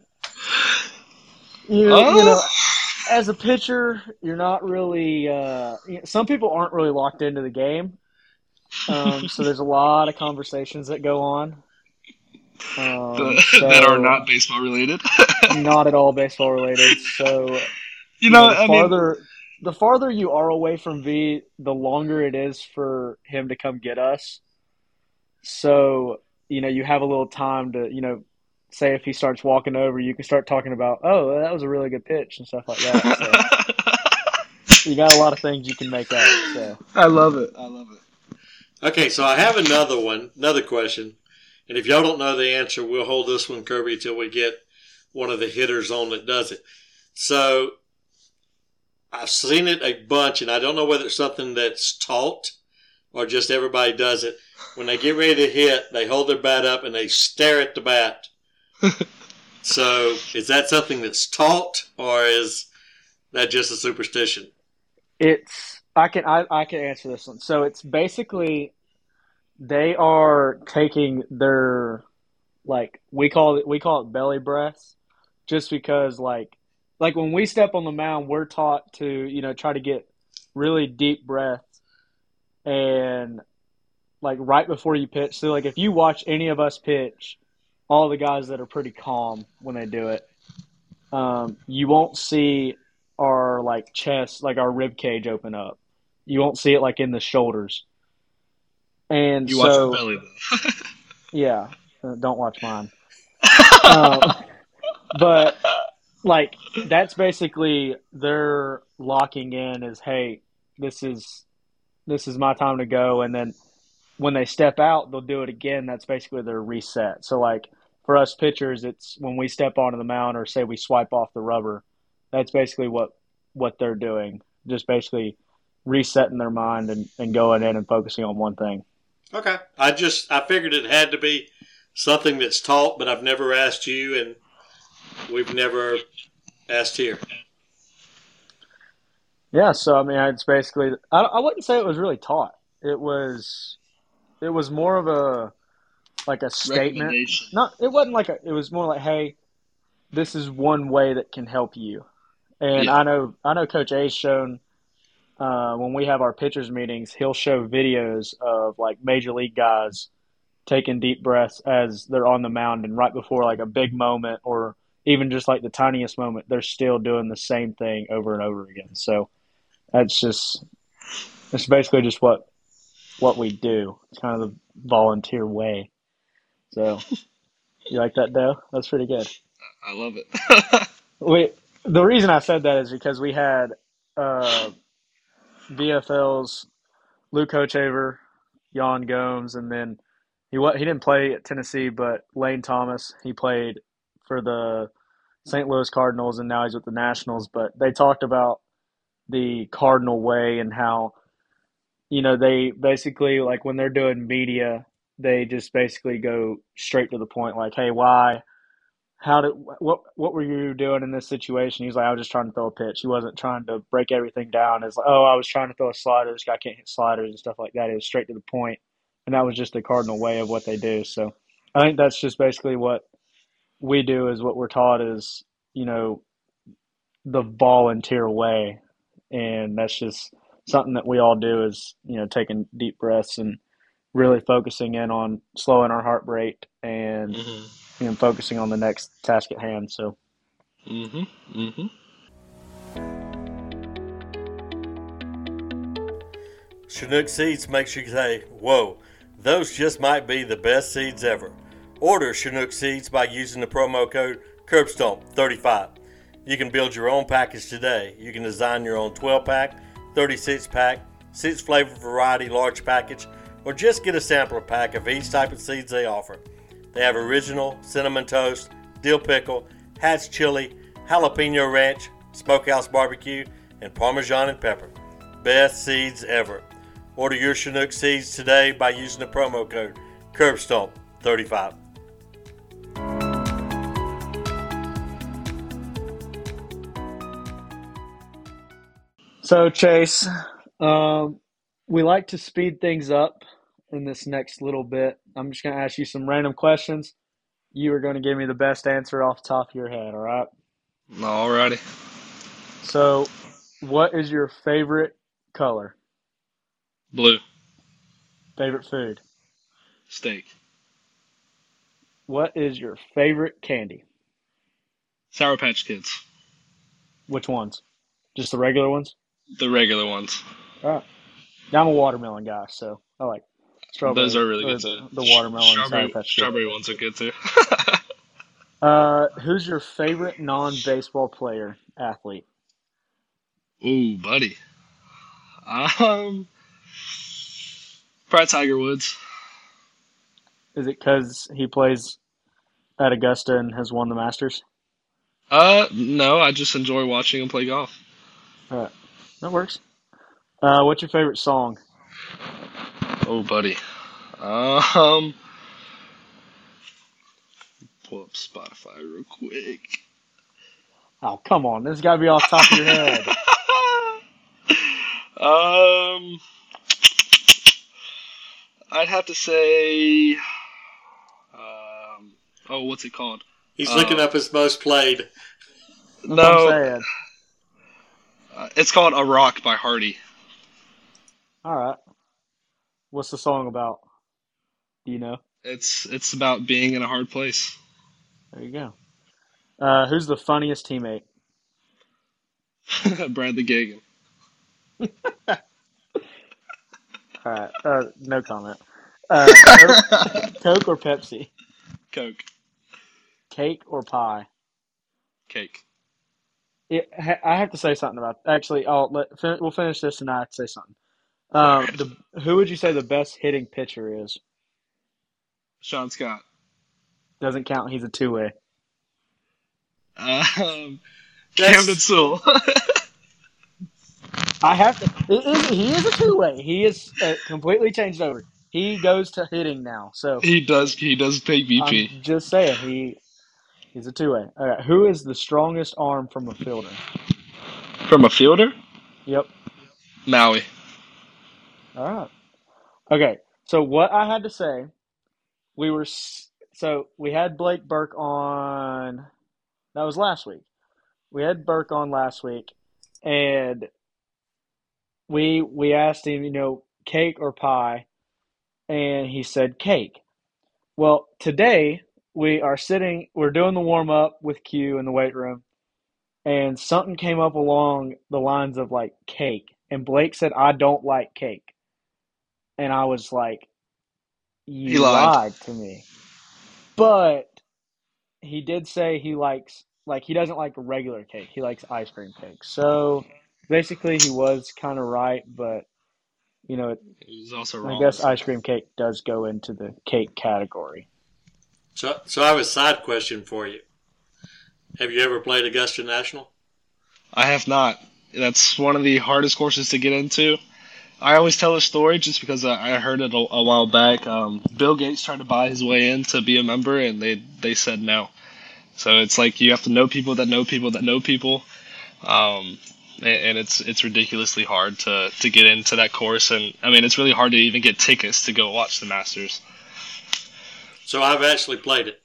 You, oh. you know, as a pitcher, you're not really. Uh, you know, some people aren't really locked into the game, um, so there's a lot of conversations that go on. Um, so, that are not baseball related. not at all baseball related. So you, you know, the farther mean, the farther you are away from V, the longer it is for him to come get us. So, you know, you have a little time to, you know, say if he starts walking over, you can start talking about, oh, that was a really good pitch and stuff like that. So, you got a lot of things you can make out. So I love it. I love it. Okay, so I have another one, another question. And if y'all don't know the answer, we'll hold this one, Kirby, until we get one of the hitters on that does it. So I've seen it a bunch, and I don't know whether it's something that's taught or just everybody does it. When they get ready to hit, they hold their bat up and they stare at the bat. so, is that something that's taught, or is that just a superstition? It's I can I, I can answer this one. So it's basically they are taking their like we call it we call it belly breaths, just because like like when we step on the mound, we're taught to you know try to get really deep breaths and like right before you pitch. So like if you watch any of us pitch, all the guys that are pretty calm when they do it, um, you won't see our like chest, like our rib cage open up. You won't see it like in the shoulders. And You so, watch belly though. yeah, uh, don't watch mine. um, but like that's basically they're locking in is hey, this is this is my time to go, and then when they step out, they'll do it again. That's basically their reset. So like for us pitchers, it's when we step onto the mound or say we swipe off the rubber. That's basically what what they're doing. Just basically resetting their mind and, and going in and focusing on one thing. Okay. I just I figured it had to be something that's taught, but I've never asked you, and we've never asked here. Yeah, so I mean, it's basically I, I wouldn't say it was really taught. It was it was more of a like a statement. Not it wasn't like a. It was more like, hey, this is one way that can help you. And Yeah. I know I know Coach A's shown uh, when we have our pitchers meetings, he'll show videos of like major league guys taking deep breaths as they're on the mound and right before like a big moment or even just like the tiniest moment, they're still doing the same thing over and over again. So that's just it's basically just what what we do. It's kind of the volunteer way. So you like that, though? That's pretty good. I love it. We the reason I said that is because we had uh, VFL's Luke Hochevar, Yan Gomes, and then he he didn't play at Tennessee, but Lane Thomas he played for the St. Louis Cardinals, and now he's with the Nationals. But they talked about the Cardinal way and how you know they basically like when they're doing media, they just basically go straight to the point, like, "Hey, why?" how did what what were you doing in this situation? He's like, I was just trying to throw a pitch. He wasn't trying to break everything down. It's like, oh, I was trying to throw a slider. This guy can't hit sliders and stuff like that. It was straight to the point, and that was just the cardinal way of what they do. So I think that's just basically what we do. Is what we're taught is you know the volunteer way, and that's just something that we all do. Is you know taking deep breaths and really focusing in on slowing our heart rate and mm-hmm. you know, focusing on the next task at hand. So, Mm-hmm. Mm-hmm. Chinook seeds makes you say, Whoa, those just might be the best seeds ever. Order Chinook seeds by using the promo code CurbStomp35. You can build your own package today. You can design your own 12 pack, 36 pack, 6 flavor variety large package, or just get a sampler pack of each type of seeds they offer. They have original, cinnamon toast, dill pickle, Hatch chili, jalapeno ranch, smokehouse barbecue, and parmesan and pepper. Best seeds ever. Order your Chinook seeds today by using the promo code CurbStomp35. So Chase, um, we like to speed things up in this next little bit. I'm just going to ask you some random questions. You are going to give me the best answer off the top of your head. All right. All righty. So, what is your favorite color? Blue. Favorite food? Steak. What is your favorite candy? Sour Patch Kids. Which ones? Just the regular ones? The regular ones. Right. Now, I'm a watermelon guy, so I like strawberry. Those are really good the, too. the watermelon Strawberry, strawberry ones are good too. Uh, who's your favorite non-baseball player athlete? Ooh, buddy. Um, probably Tiger Woods. Is it because he plays at Augusta and has won the Masters? Uh, no, I just enjoy watching him play golf. All right, that works. Uh, what's your favorite song? Oh, buddy. Um, pull up Spotify real quick. Oh, come on. This got to be off the top of your head. um, I'd have to say, um, oh, what's it called? He's Uh, looking up his most played. That's what I'm No, saying. Uh, it's called "A Rock" by Hardy. All right. What's the song about? Do you know? It's it's about being in a hard place. There you go. Uh, who's the funniest teammate? Bradley Gagan. All right. Uh, no comment. Uh, Coke, Coke or Pepsi? Coke. Cake or pie? Cake. It, I have to say something about. Actually, I'll let fin- we'll finish this and I have to say something. Um, the, who would you say the best hitting pitcher is? Sean Scott. Doesn't count. He's a two way. Um, Camden Sewell. I have to. It is, he is a two way. He is uh, completely changed over. He goes to hitting now. So he does he does take BP. I'm just saying he he's a two way. All right. Who is the strongest arm from a fielder? From a fielder? Yep. Maui. All right. Okay. So what I had to say, we were so we had Blake Burke on. That was last week. We had Burke on last week, and we we asked him, you know, cake or pie, and he said cake. Well, today we are sitting, we're doing the warm up with Q in the weight room, and something came up along the lines of like cake, and Blake said, "I don't like cake," and I was like, "You He lied. lied to me," but he did say he likes like he doesn't like regular cake. He likes ice cream cake. So basically, he was kind of right, but you know, He's also wrong. I guess ice cream cake does go into the cake category. So, so I have a side question for you. Have you ever played Augusta National? I have not. That's one of the hardest courses to get into. I always tell a story just because I heard it a, a while back. Um, Bill Gates tried to buy his way in to be a member, and they they said no. So it's like you have to know people that know people that know people, um, and, and it's it's ridiculously hard to to get into that course. And I mean, it's really hard to even get tickets to go watch the Masters. So I've actually played it.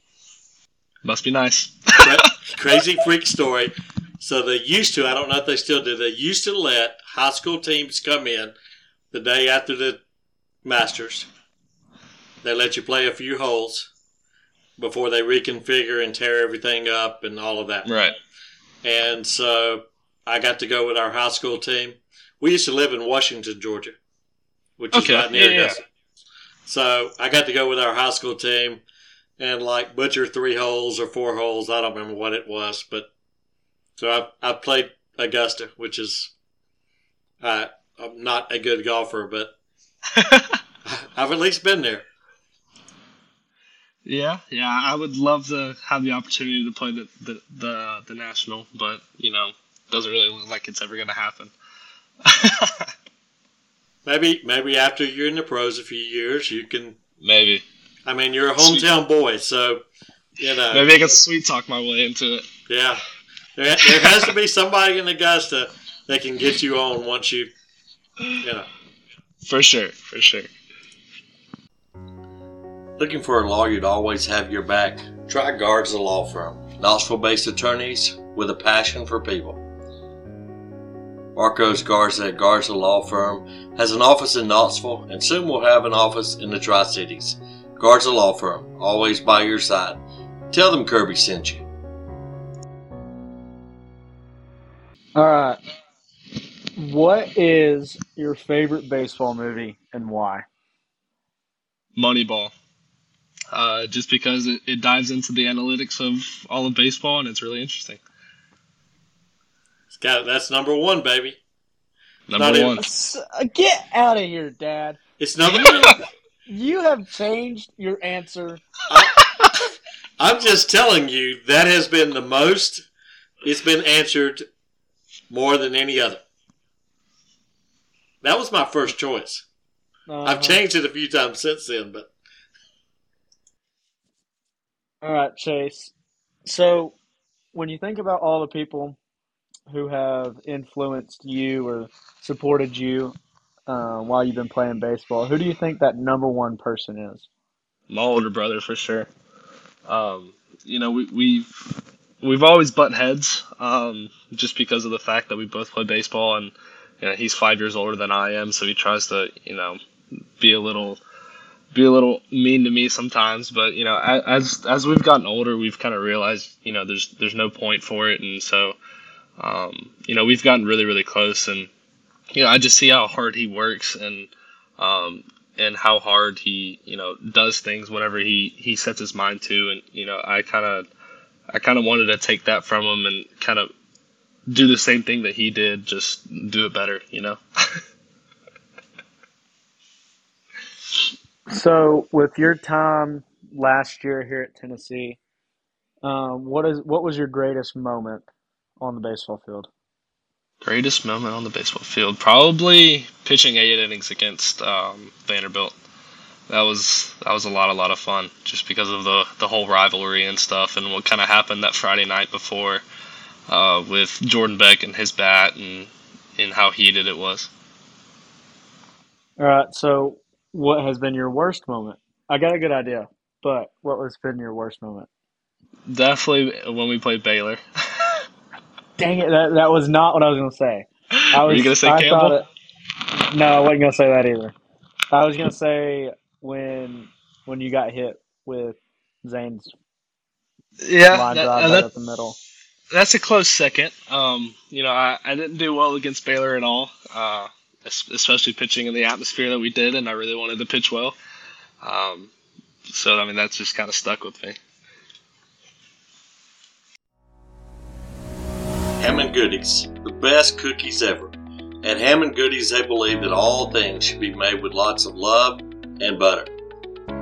Must be nice. Crazy freak story. So they used to, I don't know if they still do, they used to let high school teams come in the day after the Masters. They let you play a few holes before they reconfigure and tear everything up and all of that. Right. And so I got to go with our high school team. We used to live in Washington, Georgia, which is Okay, right near yeah, yeah. Augusta. So I got to go with our high school team and like butcher three holes or four holes. I don't remember what it was, but so I I played Augusta, which is uh, I'm not a good golfer, but I've at least been there. Yeah, yeah, I would love to have the opportunity to play the the the, the national, but you know, doesn't really look like it's ever gonna happen. Maybe maybe after you're in the pros a few years, you can. Maybe, I mean, you're a hometown boy, so you know. maybe I can sweet talk my way into it. Yeah, there, there has to be somebody in Augusta that can get you on once you, you know. For sure, for sure. Looking for a lawyer to always have your back? Try Garza, the law firm. Knoxville-based attorneys with a passion for people. Marcos Garza, Garza Law Firm, has an office in Knoxville and soon will have an office in the Tri Cities. Garza Law Firm, always by your side. Tell them Kirby sent you. All right. What is your favorite baseball movie and why? Moneyball. Uh, just because it, it dives into the analytics of all of baseball and it's really interesting. It's got, that's number one, baby. Number Not one. S- Get out of here, Dad. It's number. One. You have changed your answer. I'm just telling you that has been the most. It's been answered more than any other. That was my first choice. Uh-huh. I've changed it a few times since then, but. All right, Chase. So, when you think about all the people who have influenced you or supported you uh, while you've been playing baseball, who do you think that number one person is? My older brother, for sure. Um, you know, we, we've we've always butt heads, um, just because of the fact that we both play baseball, and you know, he's five years older than I am, so he tries to, you know, be a little be a little mean to me sometimes. But you know, as as we've gotten older, we've kind of realized, you know, there's there's no point for it, and so, um, you know, we've gotten really really close, and you know, I just see how hard he works, and um, and how hard he you know does things whenever he he sets his mind to, and you know, I kind of I kind of wanted to take that from him and kind of do the same thing that he did, just do it better, you know. So, with your time last year here at Tennessee, um, what is what was your greatest moment on the baseball field? Greatest moment on the baseball field, probably pitching eight innings against um, Vanderbilt. That was that was a lot a lot of fun, just because of the the whole rivalry and stuff, and what kind of happened that Friday night before uh, with Jordan Beck and his bat, and and how heated it was. All right, so what has been your worst moment? I got a good idea, but what has been your worst moment? Definitely when we played Baylor. Dang it! That, that was not what I was going to say. I was, Were you going to say I Campbell? It, no, I wasn't going to say that either. I was going to say when when you got hit with Zane's yeah line that, drive uh, right up the middle. That's a close second. Um, you know, I, I didn't do well against Baylor at all. Uh, especially pitching in the atmosphere that we did, and I really wanted to pitch well. Um, so I mean, that's just kind of stuck with me. Hammond Goodies, the best cookies ever. At Hammond Goodies, they believe that all things should be made with lots of love and butter.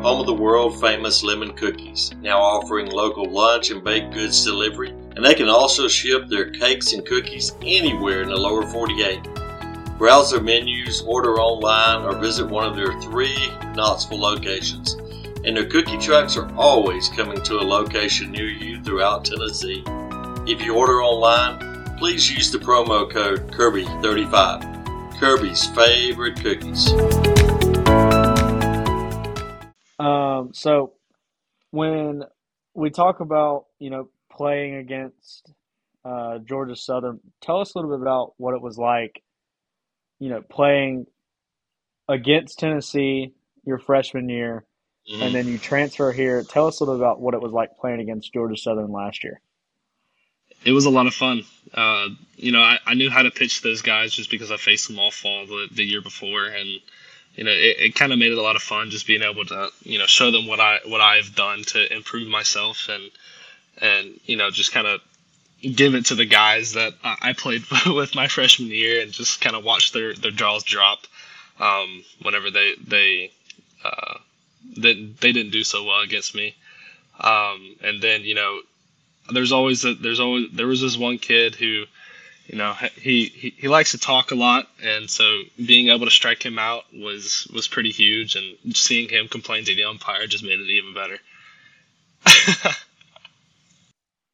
Home of the world famous lemon cookies, now offering local lunch and baked goods delivery, and they can also ship their cakes and cookies anywhere in the lower 48. Browse their menus, order online, or visit one of their three Knoxville locations. And their cookie trucks are always coming to a location near you throughout Tennessee. If you order online, please use the promo code Kirby35. Kirby's favorite cookies. Um, so when we talk about, you know, playing against uh, Georgia Southern, tell us a little bit about what it was like you know, playing against Tennessee your freshman year, mm-hmm. and then you transfer here. Tell us a little bit about what it was like playing against Georgia Southern last year. It was a lot of fun. Uh, you know, I, I knew how to pitch those guys just because I faced them all fall the, the year before, and you know, it, it kind of made it a lot of fun just being able to you know show them what I what I've done to improve myself and and you know just kind of give it to the guys that I played with my freshman year and just kind of watch their, their jaws drop um, whenever they they uh, they, they didn't do so well against me. Um, and then you know, there's always a, there's always there was this one kid who, you know, he, he he likes to talk a lot, and so being able to strike him out was was pretty huge, and seeing him complain to the umpire just made it even better.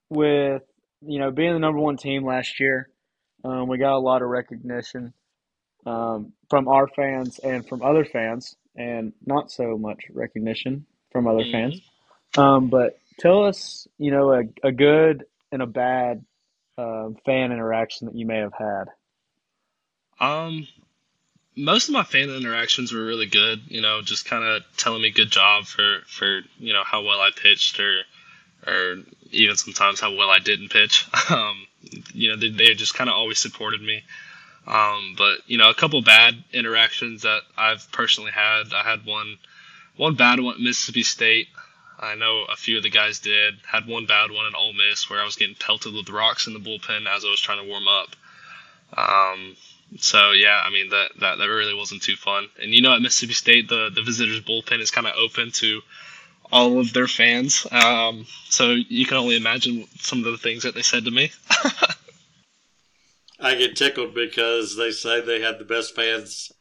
with you know, being the number one team last year, um, we got a lot of recognition um, from our fans and from other fans, and not so much recognition from other mm-hmm. fans. Um, but tell us, you know, a, a good and a bad uh, fan interaction that you may have had. Um, most of my fan interactions were really good. You know, just kind of telling me good job for for you know how well I pitched or or even sometimes how well I didn't pitch. Um, you know, they, they just kind of always supported me. Um, but you know, a couple bad interactions that I've personally had. I had one, one bad one at Mississippi State. I know a few of the guys did. Had one bad one at Ole Miss where I was getting pelted with rocks in the bullpen as I was trying to warm up. Um, so yeah, I mean that, that that really wasn't too fun. And you know, at Mississippi State, the the visitors bullpen is kind of open to all of their fans. Um, so you can only imagine some of the things that they said to me. I get tickled because they say they had the best fans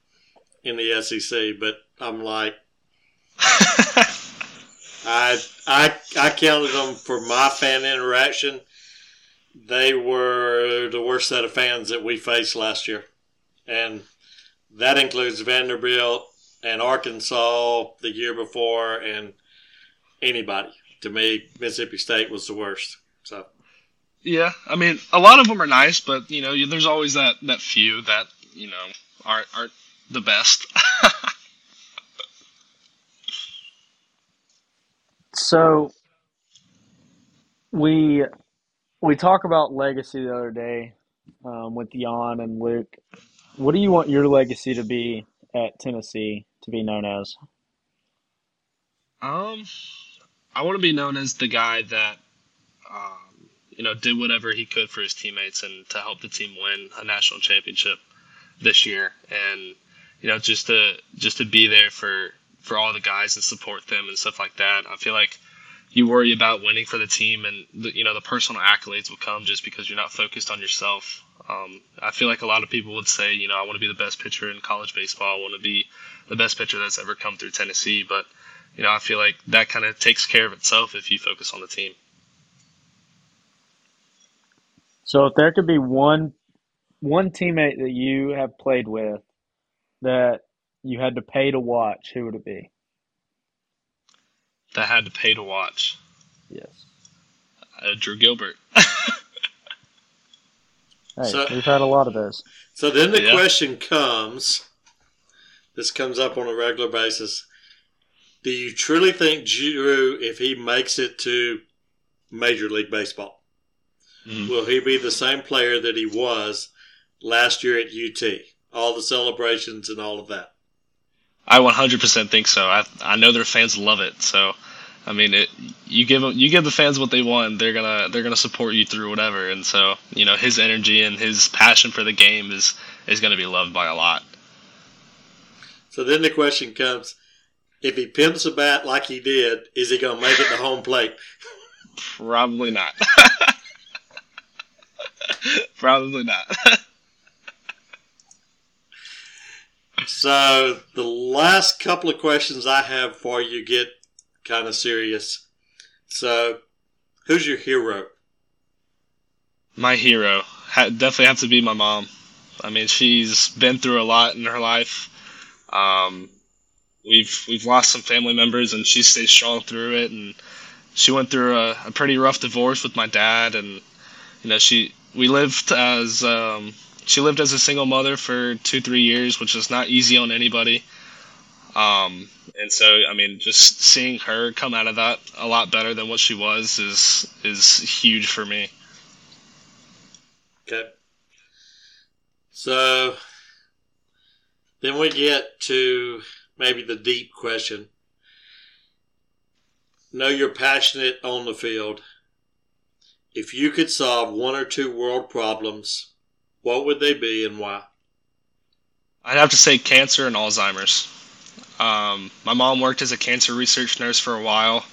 in the SEC, but I'm like, I I I counted them for my fan interaction. They were the worst set of fans that we faced last year, and that includes Vanderbilt and Arkansas the year before, and anybody. To me, Mississippi State was the worst. So. Yeah, I mean, a lot of them are nice, but you know, there's always that that few that you know aren't aren't the best. so we we talk about legacy the other day um, with Yan and Luke. What do you want your legacy to be at Tennessee to be known as? Um, I want to be known as the guy that, um, you know, did whatever he could for his teammates and to help the team win a national championship this year, and you know, just to just to be there for for all the guys and support them and stuff like that. I feel like you worry about winning for the team, and the, you know, the personal accolades will come just because you're not focused on yourself. Um, I feel like a lot of people would say, you know, I want to be the best pitcher in college baseball. I want to be the best pitcher that's ever come through Tennessee, but you know, I feel like that kind of takes care of itself if you focus on the team. So if there could be one one teammate that you have played with that you had to pay to watch, who would it be? That had to pay to watch. Yes. Uh, Drew Gilbert. hey, so, we've had a lot of those. So then the yeah. question comes. This comes up on a regular basis do you truly think Drew, if he makes it to Major League Baseball, mm. will he be the same player that he was last year at UT? All the celebrations and all of that. I 100% think so. I I know their fans love it. So, I mean, it you give them, you give the fans what they want, they're gonna they're gonna support you through whatever. And so, you know, his energy and his passion for the game is is gonna be loved by a lot. So then the question comes if he pimps a bat like he did, is he going to make it to home plate? Probably not. Probably not. so the last couple of questions I have for you get kind of serious. So, who's your hero? My hero ha- definitely has to be my mom. I mean, she's been through a lot in her life. Um, we've we've lost some family members, and she stayed strong through it. And she went through a, a pretty rough divorce with my dad, and you know she we lived as um, she lived as a single mother for two three years, which is not easy on anybody. Um, and so I mean, just seeing her come out of that a lot better than what she was is is huge for me. Okay. So then we get to maybe the deep question. Know you're passionate on the field. If you could solve one or two world problems, what would they be and why? I'd have to say cancer and Alzheimer's. Um, my mom worked as a cancer research nurse for a while,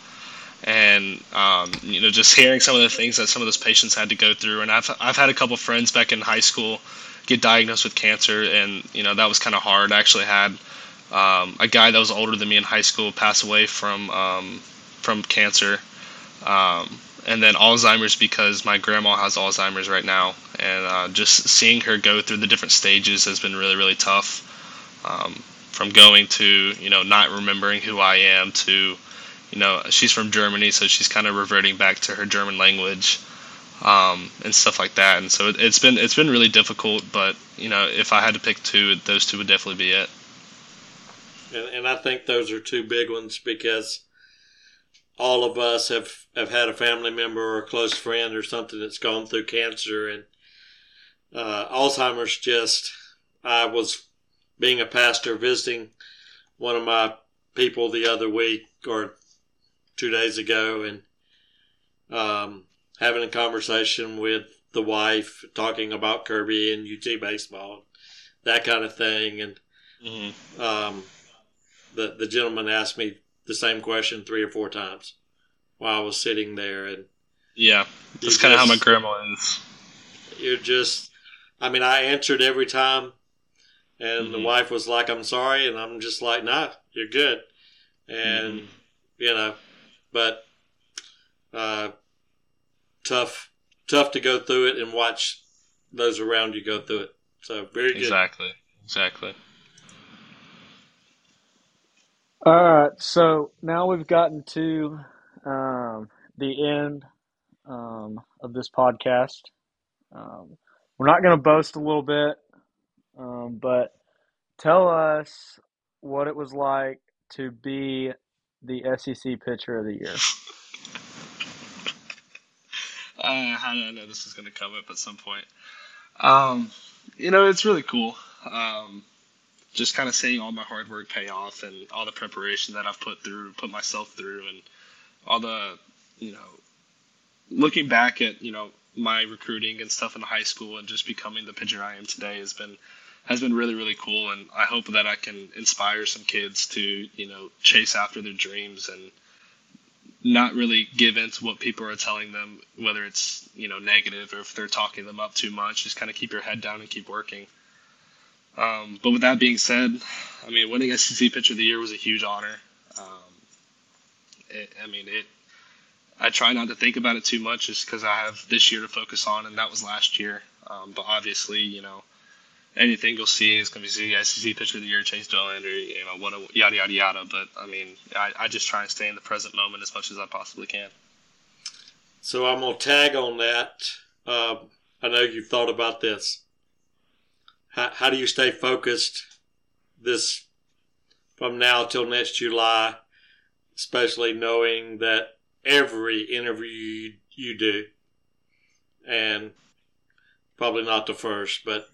and um, you know, just hearing some of the things that some of those patients had to go through, and I've I've had a couple friends back in high school get diagnosed with cancer, and you know that was kind of hard. I actually had um, a guy that was older than me in high school pass away from um, from cancer, um, and then Alzheimer's because my grandma has Alzheimer's right now, and uh, just seeing her go through the different stages has been really really tough. Um, from going to you know not remembering who I am to you know she's from Germany, so she's kind of reverting back to her German language. Um, and stuff like that. And so it, has been it's been really difficult. But you know, if I had to pick two, those two would definitely be it and, and I think those are two big ones because all of us have, have had a family member or a close friend or something that's gone through cancer and uh, Alzheimer's. Just I was being a pastor visiting one of my people the other week or two days ago and um, having a conversation with the wife, talking about Kirby and UT baseball, that kind of thing, and mm-hmm. um, the the gentleman asked me the same question three or four times while I was sitting there, and yeah, that's kind of how my grandma is. You're just, I mean, I answered every time, And Mhm. the wife was like, "I'm sorry," and I'm just like, "Nah, you're good." And you know, but uh, tough, tough to go through it and watch those around you go through it. So very good. Exactly. Exactly. All right, so now we've gotten to um, the end um, of this podcast. Um, we're not going to boast a little bit, um, but tell us what it was like to be the SEC Pitcher of the Year. Uh, I know this is going to come up at some point? Um, you know, it's really cool. Um, just kind of seeing all my hard work pay off and all the preparation that I've put through, put myself through, and all the, you know, looking back at you know my recruiting and stuff in high school and just becoming the pitcher I am today has been has been really really cool, and I hope that I can inspire some kids to you know chase after their dreams and not really give in to what people are telling them, whether it's you know negative or if they're talking them up too much. Just kind of keep your head down and keep working. Um, but with that being said, I mean, winning SEC Pitcher of the Year was a huge honor. Um, it, I mean, it. I try not to think about it too much, just because I have this year to focus on, and that was last year. Um, but obviously, you know, anything you'll see is going to be the SEC Pitcher of the Year, Chase Dollander, or you know, what a, yada yada yada. But I mean, I, I just try and stay in the present moment as much as I possibly can. So I'm gonna tag on that. Um, I know you've thought about this. How, how do you stay focused this from now till next July, especially knowing that every interview you, you do, and probably not the first, but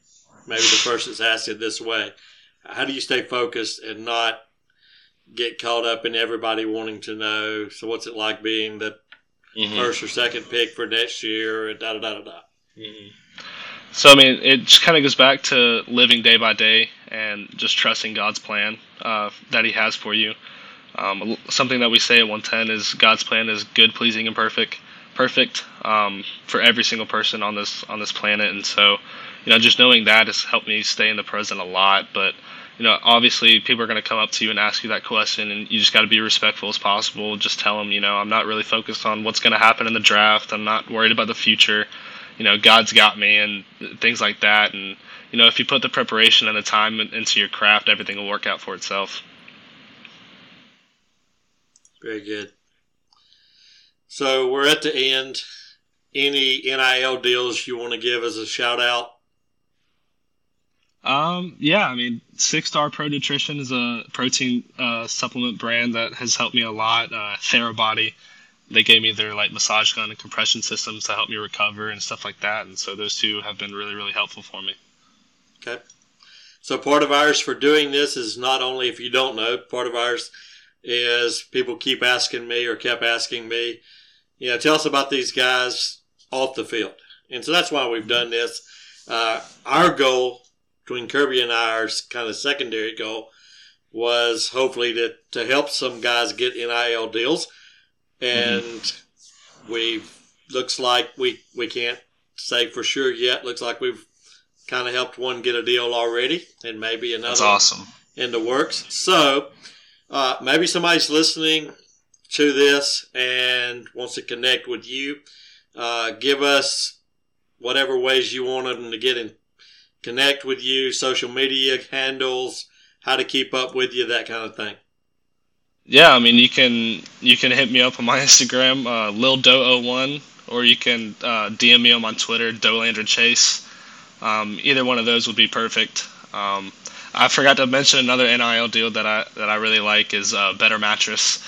maybe the first that's asked it this way. How do you stay focused and not get caught up in everybody wanting to know? So, what's it like being the first or second pick for next year? And Da da da da da. Mhm. So I mean, it just kind of goes back to living day by day and just trusting God's plan uh, that He has for you. Um, something that we say at 110 is God's plan is good, pleasing, and perfect. Perfect um, for every single person on this on this planet, and so you know, just knowing that has helped me stay in the present a lot. But you know, obviously, people are going to come up to you and ask you that question, and you just got to be respectful as possible. Just tell them, you know, I'm not really focused on what's going to happen in the draft. I'm not worried about the future you know, God's got me and things like that. And, you know, if you put the preparation and the time into your craft, everything will work out for itself. Very good. So we're at the end. Any NIL deals you want to give as a shout out? Um, yeah, I mean, Six Star Pro Nutrition is a protein uh, supplement brand that has helped me a lot. Uh, Therabody, they gave me their like massage gun and compression systems to help me recover and stuff like that. And so those two have been really, really helpful for me. Okay. So part of ours for doing this is not only if you don't know, part of ours is people keep asking me or kept asking me, you know, tell us about these guys off the field. And so that's why we've done this. Uh, our goal between Kirby and I, our kind of secondary goal was hopefully to, to help some guys get NIL deals. And we've, looks like we, we can't say for sure yet. Looks like we've kind of helped one get a deal already and maybe another That's awesome. in the works. So uh, maybe somebody's listening to this and wants to connect with you. Uh, give us whatever ways you want them to get in connect with you, social media handles, how to keep up with you, that kind of thing. Yeah, I mean, you can you can hit me up on my Instagram, uh, lildo01, or you can uh, DM me on my Twitter, Dollander Chase. Um, either one of those would be perfect. Um, I forgot to mention another NIL deal that I that I really like is uh, Better Mattress.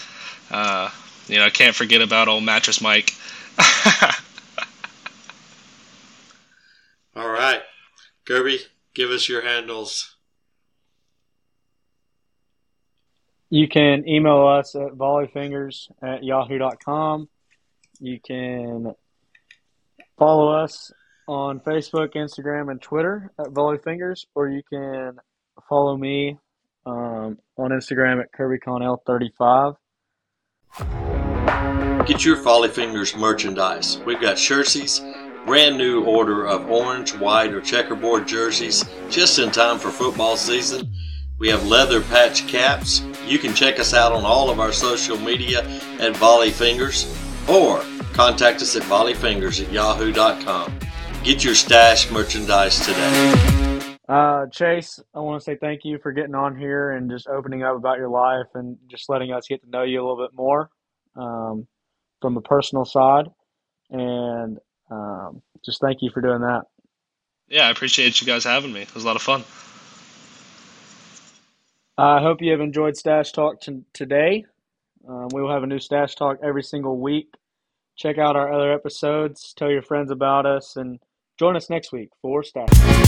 Uh, you know, I can't forget about old Mattress Mike. All right. Kirby, give us your handles. You can email us at volleyfingers at yahoo.com. You can follow us on Facebook, Instagram, and Twitter at volleyfingers, or you can follow me um, on Instagram at KirbyConnell35. Get your Volley Fingers merchandise. We've got shirtsies, brand new order of orange, white, or checkerboard jerseys just in time for football season. We have leather patch caps. You can check us out on all of our social media at Volley Fingers or contact us at volleyfingers at yahoo.com. Get your Stach merchandise today. Uh, Chase, I want to say thank you for getting on here and just opening up about your life and just letting us get to know you a little bit more um, from the personal side. And um, just thank you for doing that. Yeah, I appreciate you guys having me. It was a lot of fun. I hope you have enjoyed Stach Talk t- today. Um, we will have a new Stach Talk every single week. Check out our other episodes, tell your friends about us, and join us next week for Stash.